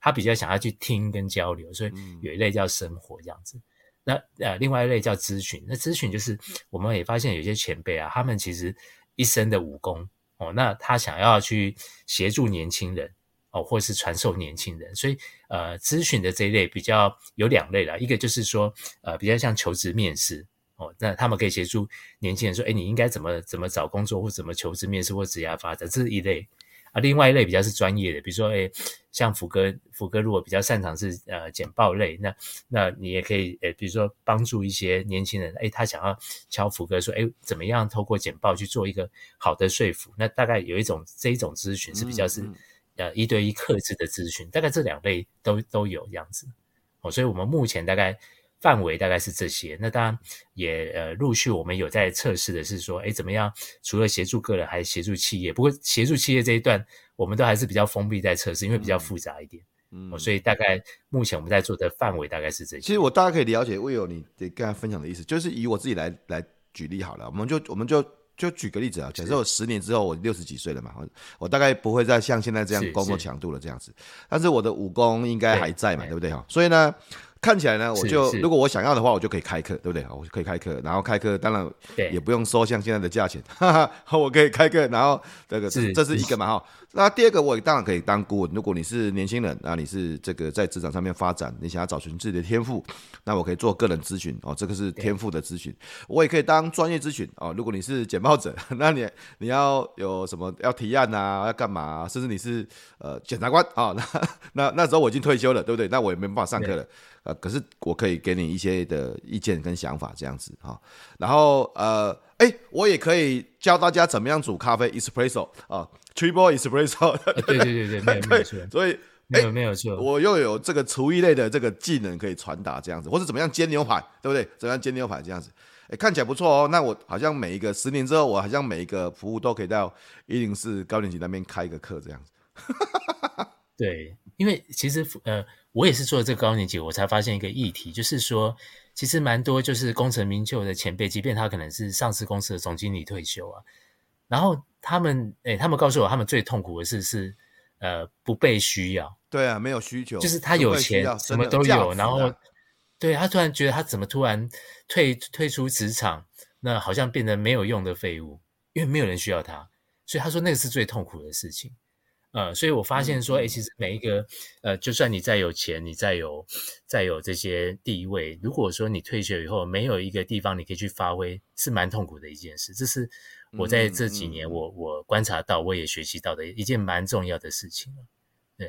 他比较想要去听跟交流，所以有一类叫生活这样子。那呃，另外一类叫咨询，那咨询就是我们也发现有些前辈啊，他们其实一身的武功。哦，那他想要去协助年轻人哦，或是传授年轻人，所以呃，咨询的这一类比较有两类啦，一个就是说呃，比较像求职面试哦，那他们可以协助年轻人说，哎，你应该怎么怎么找工作，或怎么求职面试或职业发展，这是一类。啊，另外一类比较是专业的，比如说，哎，像福哥，福哥如果比较擅长是呃简报类，那那你也可以，诶，比如说帮助一些年轻人，哎，他想要敲福哥说，哎，怎么样透过简报去做一个好的说服？那大概有一种这一种咨询是比较是、呃一对一克制的咨询，大概这两类都都有这样子。哦，所以我们目前大概。范围大概是这些，那当然也呃陆续我们有在测试的是说，哎怎么样？除了协助个人，还协助企业。不过协助企业这一段，我们都还是比较封闭在测试，因为比较复杂一点。嗯，嗯，所以大概目前我们在做的范围大概是这些。
其实我大家可以了解 Will 你得跟他分享的意思，就是以我自己来来举例好了，我们就我们就就举个例子啊，假设我十年之后我六十几岁了嘛，我我大概不会再像现在这样工作强度了这样子，但是我的武功应该还在嘛，对，对不对哈？所以呢。看起来呢，我就如果我想要的话，我就可以开课，对不对？我就可以开课，然后开课当然也不用收像现在的价钱，哈哈，我可以开课，然后这个是这是一个嘛哈。那第二个我当然可以当顾问，如果你是年轻人，那你是这个在职场上面发展，你想要找寻自己的天赋，那我可以做个人咨询哦，这个是天赋的咨询。我也可以当专业咨询哦，如果你是简报者，那你你要有什么要提案啊，要干嘛啊？甚至你是呃检察官啊，那 那那时候我已经退休了，对不对？那我也没办法上课了。呃，可是我可以给你一些的意见跟想法，这样子哈。然后呃，哎、欸，我也可以教大家怎么样煮咖啡，espresso 啊，triple espresso。
对对对对，没有 错。
所以、欸、
没有没有错，
我又有这个厨艺类的这个技能可以传达，这样子，或者怎么样煎牛排，对不对？怎么样煎牛排这样子，哎、欸，看起来不错哦。那我好像每一个十年之后，我好像每一个服务都可以到一零四高年级那边开一个课这样子。
对，因为其实呃。我也是做了这个高年级，我才发现一个议题，就是说，其实蛮多就是功成名就的前辈，即便他可能是上市公司的总经理退休啊，然后他们，诶，他们告诉我，他们最痛苦的事是，呃，不被需要。
对啊，没有需求，
就是他有钱，什么都有，然后，对，他突然觉得他怎么突然退退出职场，那好像变得没有用的废物，因为没有人需要他，所以他说那个是最痛苦的事情。呃，所以我发现说，哎，其实每一个，呃，就算你再有钱，你再有再有这些地位，如果说你退休以后没有一个地方你可以去发挥，是蛮痛苦的一件事。这是我在这几年我我观察到，我也学习到的一件蛮重要的事情。对，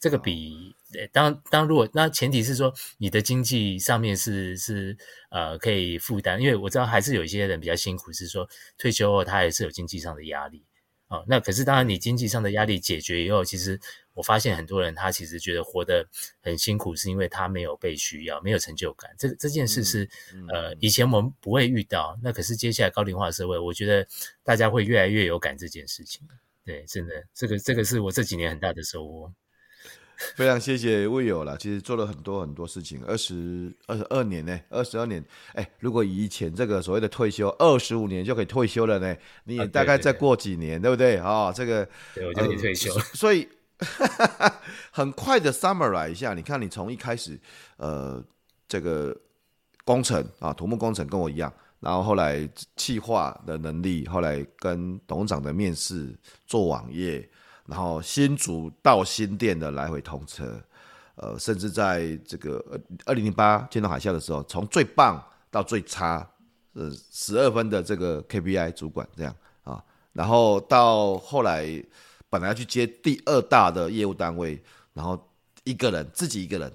这个比当当如果那前提是说你的经济上面是是呃可以负担，因为我知道还是有一些人比较辛苦，是说退休后他还是有经济上的压力。哦，那可是当然，你经济上的压力解决以后，其实我发现很多人他其实觉得活得很辛苦，是因为他没有被需要，没有成就感。这这件事是、嗯嗯、呃，以前我们不会遇到。那可是接下来高龄化的社会，我觉得大家会越来越有感这件事情。对，真的，这个这个是我这几年很大的收获。
非常谢谢魏友了，其实做了很多很多事情，二十二十二年呢，二十二年，哎，如果以前这个所谓的退休，二十五年就可以退休了呢，你也大概再过几年，啊、对，对，对，对不对？啊、哦，这个
对我就可以退休，呃、
所以哈哈哈很快的 summarize 一下，你看你从一开始，呃，这个工程啊，土木工程跟我一样，然后后来企划的能力，后来跟董事长的面试，做网页。然后新竹到新店的来回通车，呃，甚至在这个二零零八金融海啸的时候，从最棒到最差，呃，十二分的这个 KPI 主管这样啊，然后到后来本来要去接第二大的业务单位，然后一个人自己一个人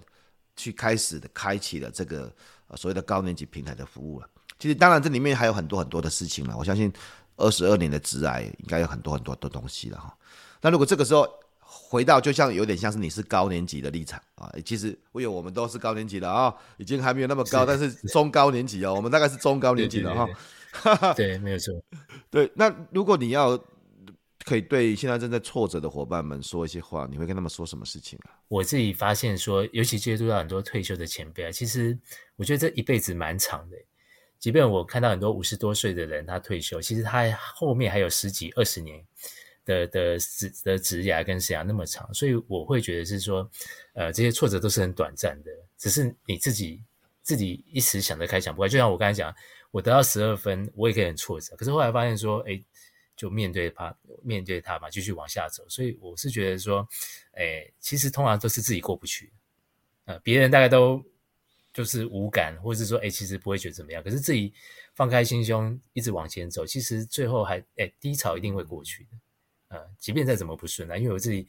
去开始的开启了这个所谓的高年级平台的服务了。其实当然这里面还有很多很多的事情了，我相信二十二年的职涯应该有很多很多的东西了哈。那如果这个时候回到，就像有点像是你是高年级的立场啊，其实我有我们都是高年级的啊，已经还没有那么高，是但是中高年级哦，我们大概是中高年级的哈。
对，没有错。
对，那如果你要可以对现在正在挫折的伙伴们说一些话，你会跟他们说什么事情啊？
我自己发现说，尤其接触到很多退休的前辈啊，其实我觉得这一辈子蛮长的。即便我看到很多五十多岁的人他退休，其实他后面还有十几二十年。的的职的职涯跟生涯那么长，所以我会觉得是说，呃，这些挫折都是很短暂的，只是你自己自己一时想得开想不开。就像我刚才讲，我得到十二分，我也可以很挫折，可是后来发现说，哎，就面对他，面对他嘛，继续往下走。所以我是觉得说，哎，其实通常都是自己过不去，呃，别人大概都就是无感，或者是说，哎，其实不会觉得怎么样，可是自己放开心胸一直往前走，其实最后还，哎，低潮一定会过去的。呃，即便再怎么不顺啊，因为我自己，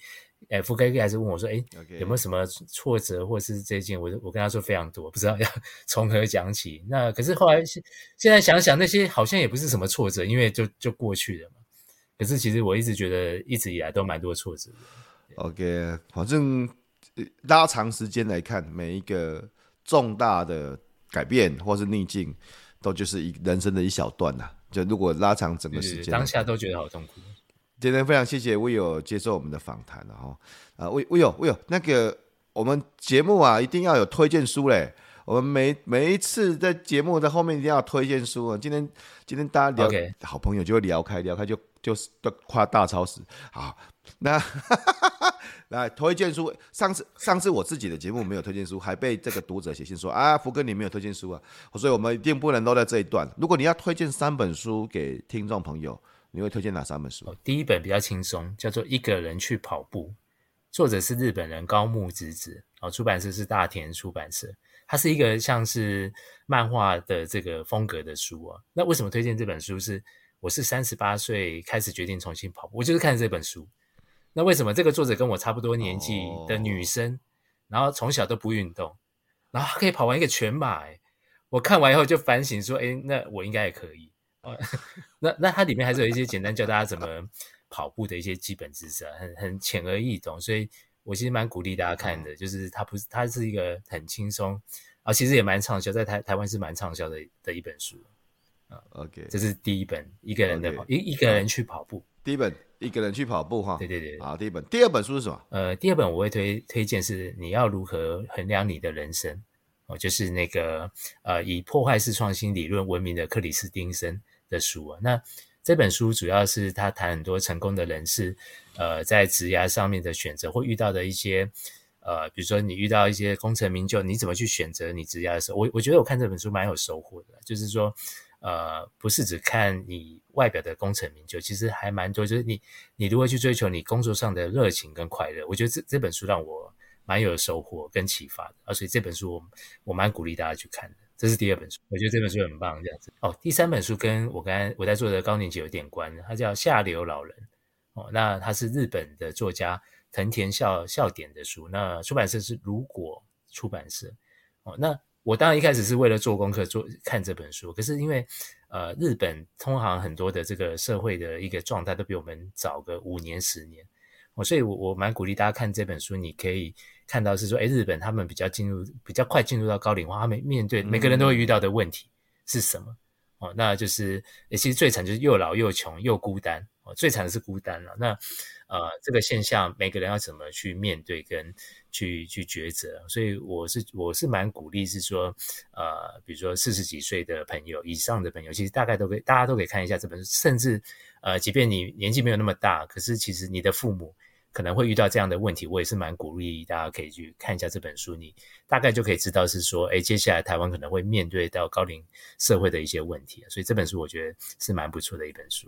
哎，福哥还是问我说，哎.有没有什么挫折，或是这件，我我跟他说非常多，不知道要 从何讲起。那可是后来现现在想想，那些好像也不是什么挫折，因为就就过去了嘛。可是其实我一直觉得，一直以来都蛮多挫折的。
OK，反正拉长时间来看，每一个重大的改变或是逆境，都就是一人生的一小段呐。就如果拉长整个时间，当
下都觉得好痛苦。
今天非常谢谢 Will 接受我们的访谈了哈，啊 Will Will 那个我们节目啊一定要有推荐书嘞，我们每每一次在节目的后面一定要推荐书啊。今天今天大家聊.好朋友就会聊开聊开就就就夸大超时，好，那来推荐书，上次上次我自己的节目没有推荐书，还被这个读者写信说啊福哥你没有推荐书啊，所以我们一定不能漏在这一段。如果你要推荐三本书给听众朋友。你会推荐哪三本书？
第一本比较轻松，叫做《一个人去跑步》，作者是日本人高木直子，哦，出版社是大田出版社。它是一个像是漫画的这个风格的书啊。那为什么推荐这本书？是我是三十八岁开始决定重新跑步，我就是看这本书。那为什么这个作者跟我差不多年纪的女生，哦、然后从小都不运动，然后可以跑完一个全马？哎，我看完以后就反省说，哎，那我应该也可以。那那它里面还是有一些简单教大家怎么跑步的一些基本知识啊，很很浅而易懂，所以我其实蛮鼓励大家看的。就是它不是，它是一个很轻松啊，其实也蛮畅销，在台台湾是蛮畅销的的一本书啊。OK，这是第一本一个人的跑一.一个人去跑步。
第一本一个人去跑步哈，
对对对，
好，第一本。第二本书是什么？
呃，第二本我会推推荐是你要如何衡量你的人生。哦，就是那个呃以破坏式创新理论闻名的克里斯汀森。的书啊，那这本书主要是他谈很多成功的人士，呃，在职涯上面的选择，会遇到的一些呃，比如说你遇到一些功成名就，你怎么去选择你职业的时候，我我觉得我看这本书蛮有收获的，就是说，呃，不是只看你外表的功成名就，其实还蛮多，就是你你如何去追求你工作上的热情跟快乐。我觉得这这本书让我蛮有收获跟启发的，啊，所以这本书我我蛮鼓励大家去看的。这是第二本书，我觉得这本书很棒，这样子。哦，第三本书跟我刚才我在做的高年级有点关，它叫《下流老人》。哦，那它是日本的作家。藤田孝孝典的书，那出版社是如果出版社哦。那我当然一开始是为了做功课做看这本书，可是因为呃日本通常很多的这个社会的一个状态都比我们早个五年十年。哦，所以我我蛮鼓励大家看这本书，你可以看到是说，哎，日本他们比较进入比较快进入到高龄化，他们面对每个人都会遇到的问题是什么、嗯、哦？那就是其实最惨就是又老又穷又孤单。哦，最惨的是孤单了那。呃，这个现象每个人要怎么去面对跟去去抉择？所以我是我是蛮鼓励，是说，呃，比如说四十几岁的朋友以上的朋友，其实大概都可以，大家都可以看一下这本书。甚至，呃，即便你年纪没有那么大，可是其实你的父母可能会遇到这样的问题，我也是蛮鼓励大家可以去看一下这本书。你大概就可以知道是说，哎，接下来台湾可能会面对到高龄社会的一些问题。所以这本书我觉得是蛮不错的一本书。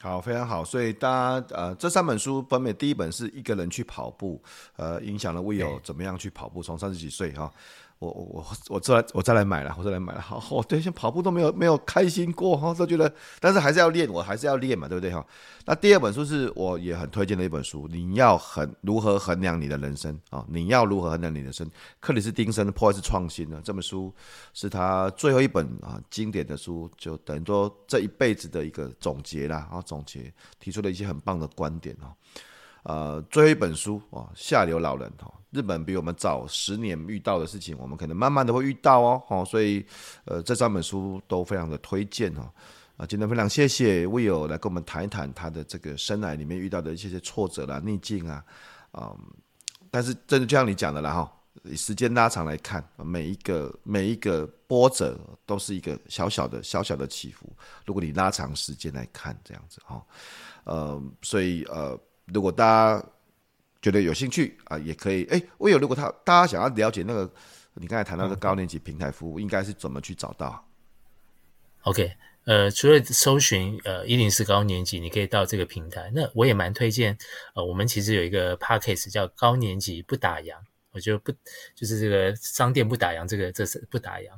好，非常好。所以大家呃，这三本书分别，第一本是一个人去跑步，呃，影响了 Will 怎么样去跑步，从三十几岁哈。我我我我再来我再来买了，我再来买了。好，我对像跑步都没有没有开心过哈，都觉得，但是还是要练，我还是要练嘛，对不对哈？那第二本书是我也很推荐的一本书，你要衡如何衡量你的人生啊？你要如何衡量你的人生？克里斯汀森破坏式创新呢？这本书是他最后一本啊经典的书，就等于说这一辈子的一个总结啦，然后总结提出了一些很棒的观点啊。呃，最后一本书哦，下流老人哈，日本比我们早十年遇到的事情，我们可能慢慢的会遇到哦，哦，所以呃，这三本书都非常的推荐哦，啊，今天非常谢谢 Will 来跟我们谈一谈他的这个生来里面遇到的一些些挫折啦、逆境啊，嗯，但是真的就像你讲的啦哈，时间拉长来看，每一个每一个波折都是一个小小的小小的起伏，如果你拉长时间来看这样子哈，呃，所以呃。如果大家觉得有兴趣啊，也可以。哎，我有。如果他大家想要了解那个你刚才谈到的高年级平台服务，应该是怎么去找到
？OK，呃，除了搜寻呃一零四高年级，你可以到这个平台。那我也蛮推荐。呃，我们其实有一个 Podcast 叫高年级不打烊，我觉得不就是这个商店不打烊，这个这是不打烊。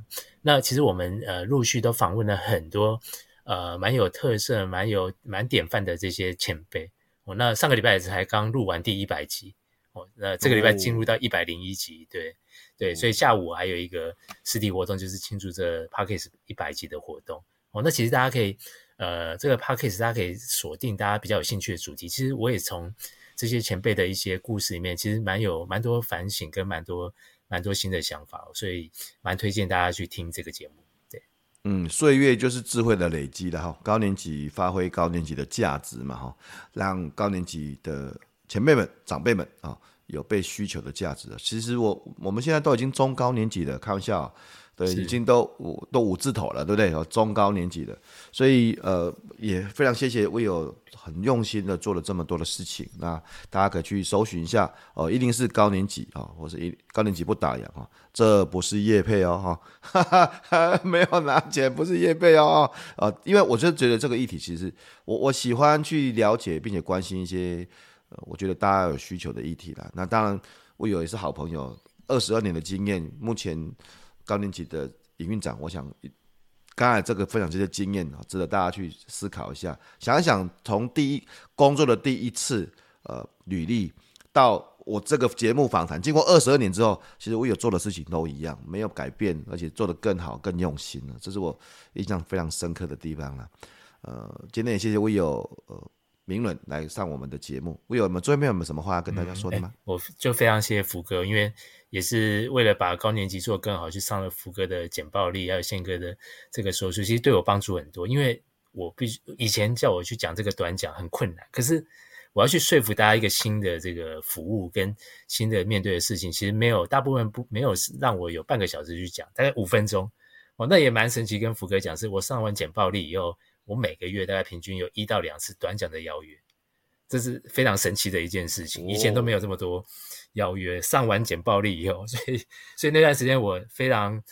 那其实我们呃陆续都访问了很多呃蛮有特色、蛮有蛮典范的这些前辈。哦，那上个礼拜也才刚录完第一百集，哦，那这个礼拜进入到一百零一集，哦、对对，所以下午还有一个实体活动，就是庆祝这 Podcast 一百集的活动。哦，那其实大家可以，呃，这个 Podcast 大家可以锁定大家比较有兴趣的主题。其实我也从这些前辈的一些故事里面，其实蛮有蛮多反省跟蛮多蛮多新的想法，所以蛮推荐大家去听这个节目。
嗯，岁月就是智慧的累积的哈。高年级发挥高年级的价值嘛哈，让高年级的前辈们、长辈们啊有被需求的价值。其实我我们现在都已经中高年级了，开玩笑。对，已经都五都五字头了，对不对？中高年级的，所以呃也非常谢谢 Will 很用心的做了这么多的事情。那大家可以去搜寻一下哦，一定是高年级啊，或是一高年级不打烊啊，这不是叶配哦哈，哈哈，没有拿钱，不是叶配哦啊，因为我就觉得这个议题其实我我喜欢去了解并且关心一些呃，我觉得大家有需求的议题啦。那当然 Will 也是好朋友，二十二年的经验，目前。高年级的营运长，我想刚才这个分享这些经验啊，值得大家去思考一下。想一想，从第一工作的第一次呃履历，到我这个节目访谈，经过二十二年之后，其实我有做的事情都一样，没有改变，而且做得更好、更用心了。这是我印象非常深刻的地方了。呃，今天也谢谢 Will 呃明伦来上我们的节目。Will，我们最后面有没有什么话要跟大家说的吗？
嗯欸、我就非常谢谢福哥，因为。也是为了把高年级做更好，去上了福哥的简报力，还有宪哥的这个说书，其实对我帮助很多。因为我必须以前叫我去讲这个短讲很困难，可是我要去说服大家一个新的这个服务跟新的面对的事情，其实没有大部分不没有让我有半个小时去讲，大概五分钟哦，那也蛮神奇。跟福哥讲，是我上完简报力以后，我每个月大概平均有一到两次短讲的邀约。这是非常神奇的一件事情，以前都没有这么多邀约。上完简报力以后，所以所以那段时间我非常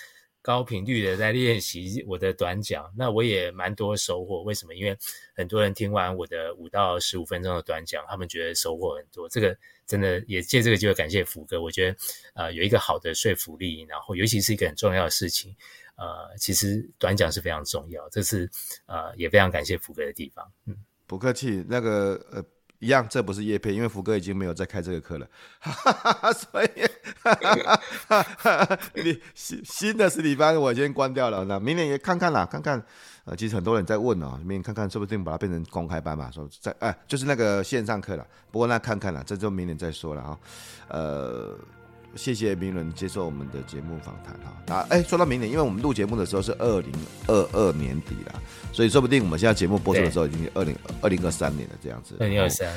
高频率的在练习我的短讲，那我也蛮多收获。为什么？因为很多人听完我的五到十五分钟的短讲，他们觉得收获很多。这个真的也借这个机会感谢福哥，我觉得呃有一个好的说服力，然后尤其是一个很重要的事情，呃，其实短讲是非常重要。这是呃也非常感谢福哥的地方。嗯，
不客气。那个呃。一样，这不是业配，因为福哥已经没有再开这个课了，所以你 新新的实体班我先关掉了，那明年也看看啦，看看，呃，其实很多人在问哦，明年看看说不定把它变成公开班嘛，说在哎，就是那个线上课了，不过那看看了，这就明年再说了哈，呃。谢谢明伦接受我们的节目访谈哈，那哎，说到明年，因为我们录节目的时候是二零二二年底了，所以说不定我们现在节目播出的时候已经二零二零二三年了这样子。
二零二三，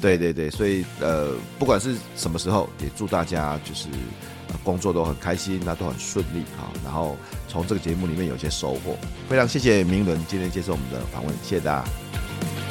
对对对，所以呃，不管是什么时候，也祝大家就是工作都很开心，那都很顺利哈，然后从这个节目里面有些收获，非常谢谢明伦今天接受我们的访问，谢谢大家。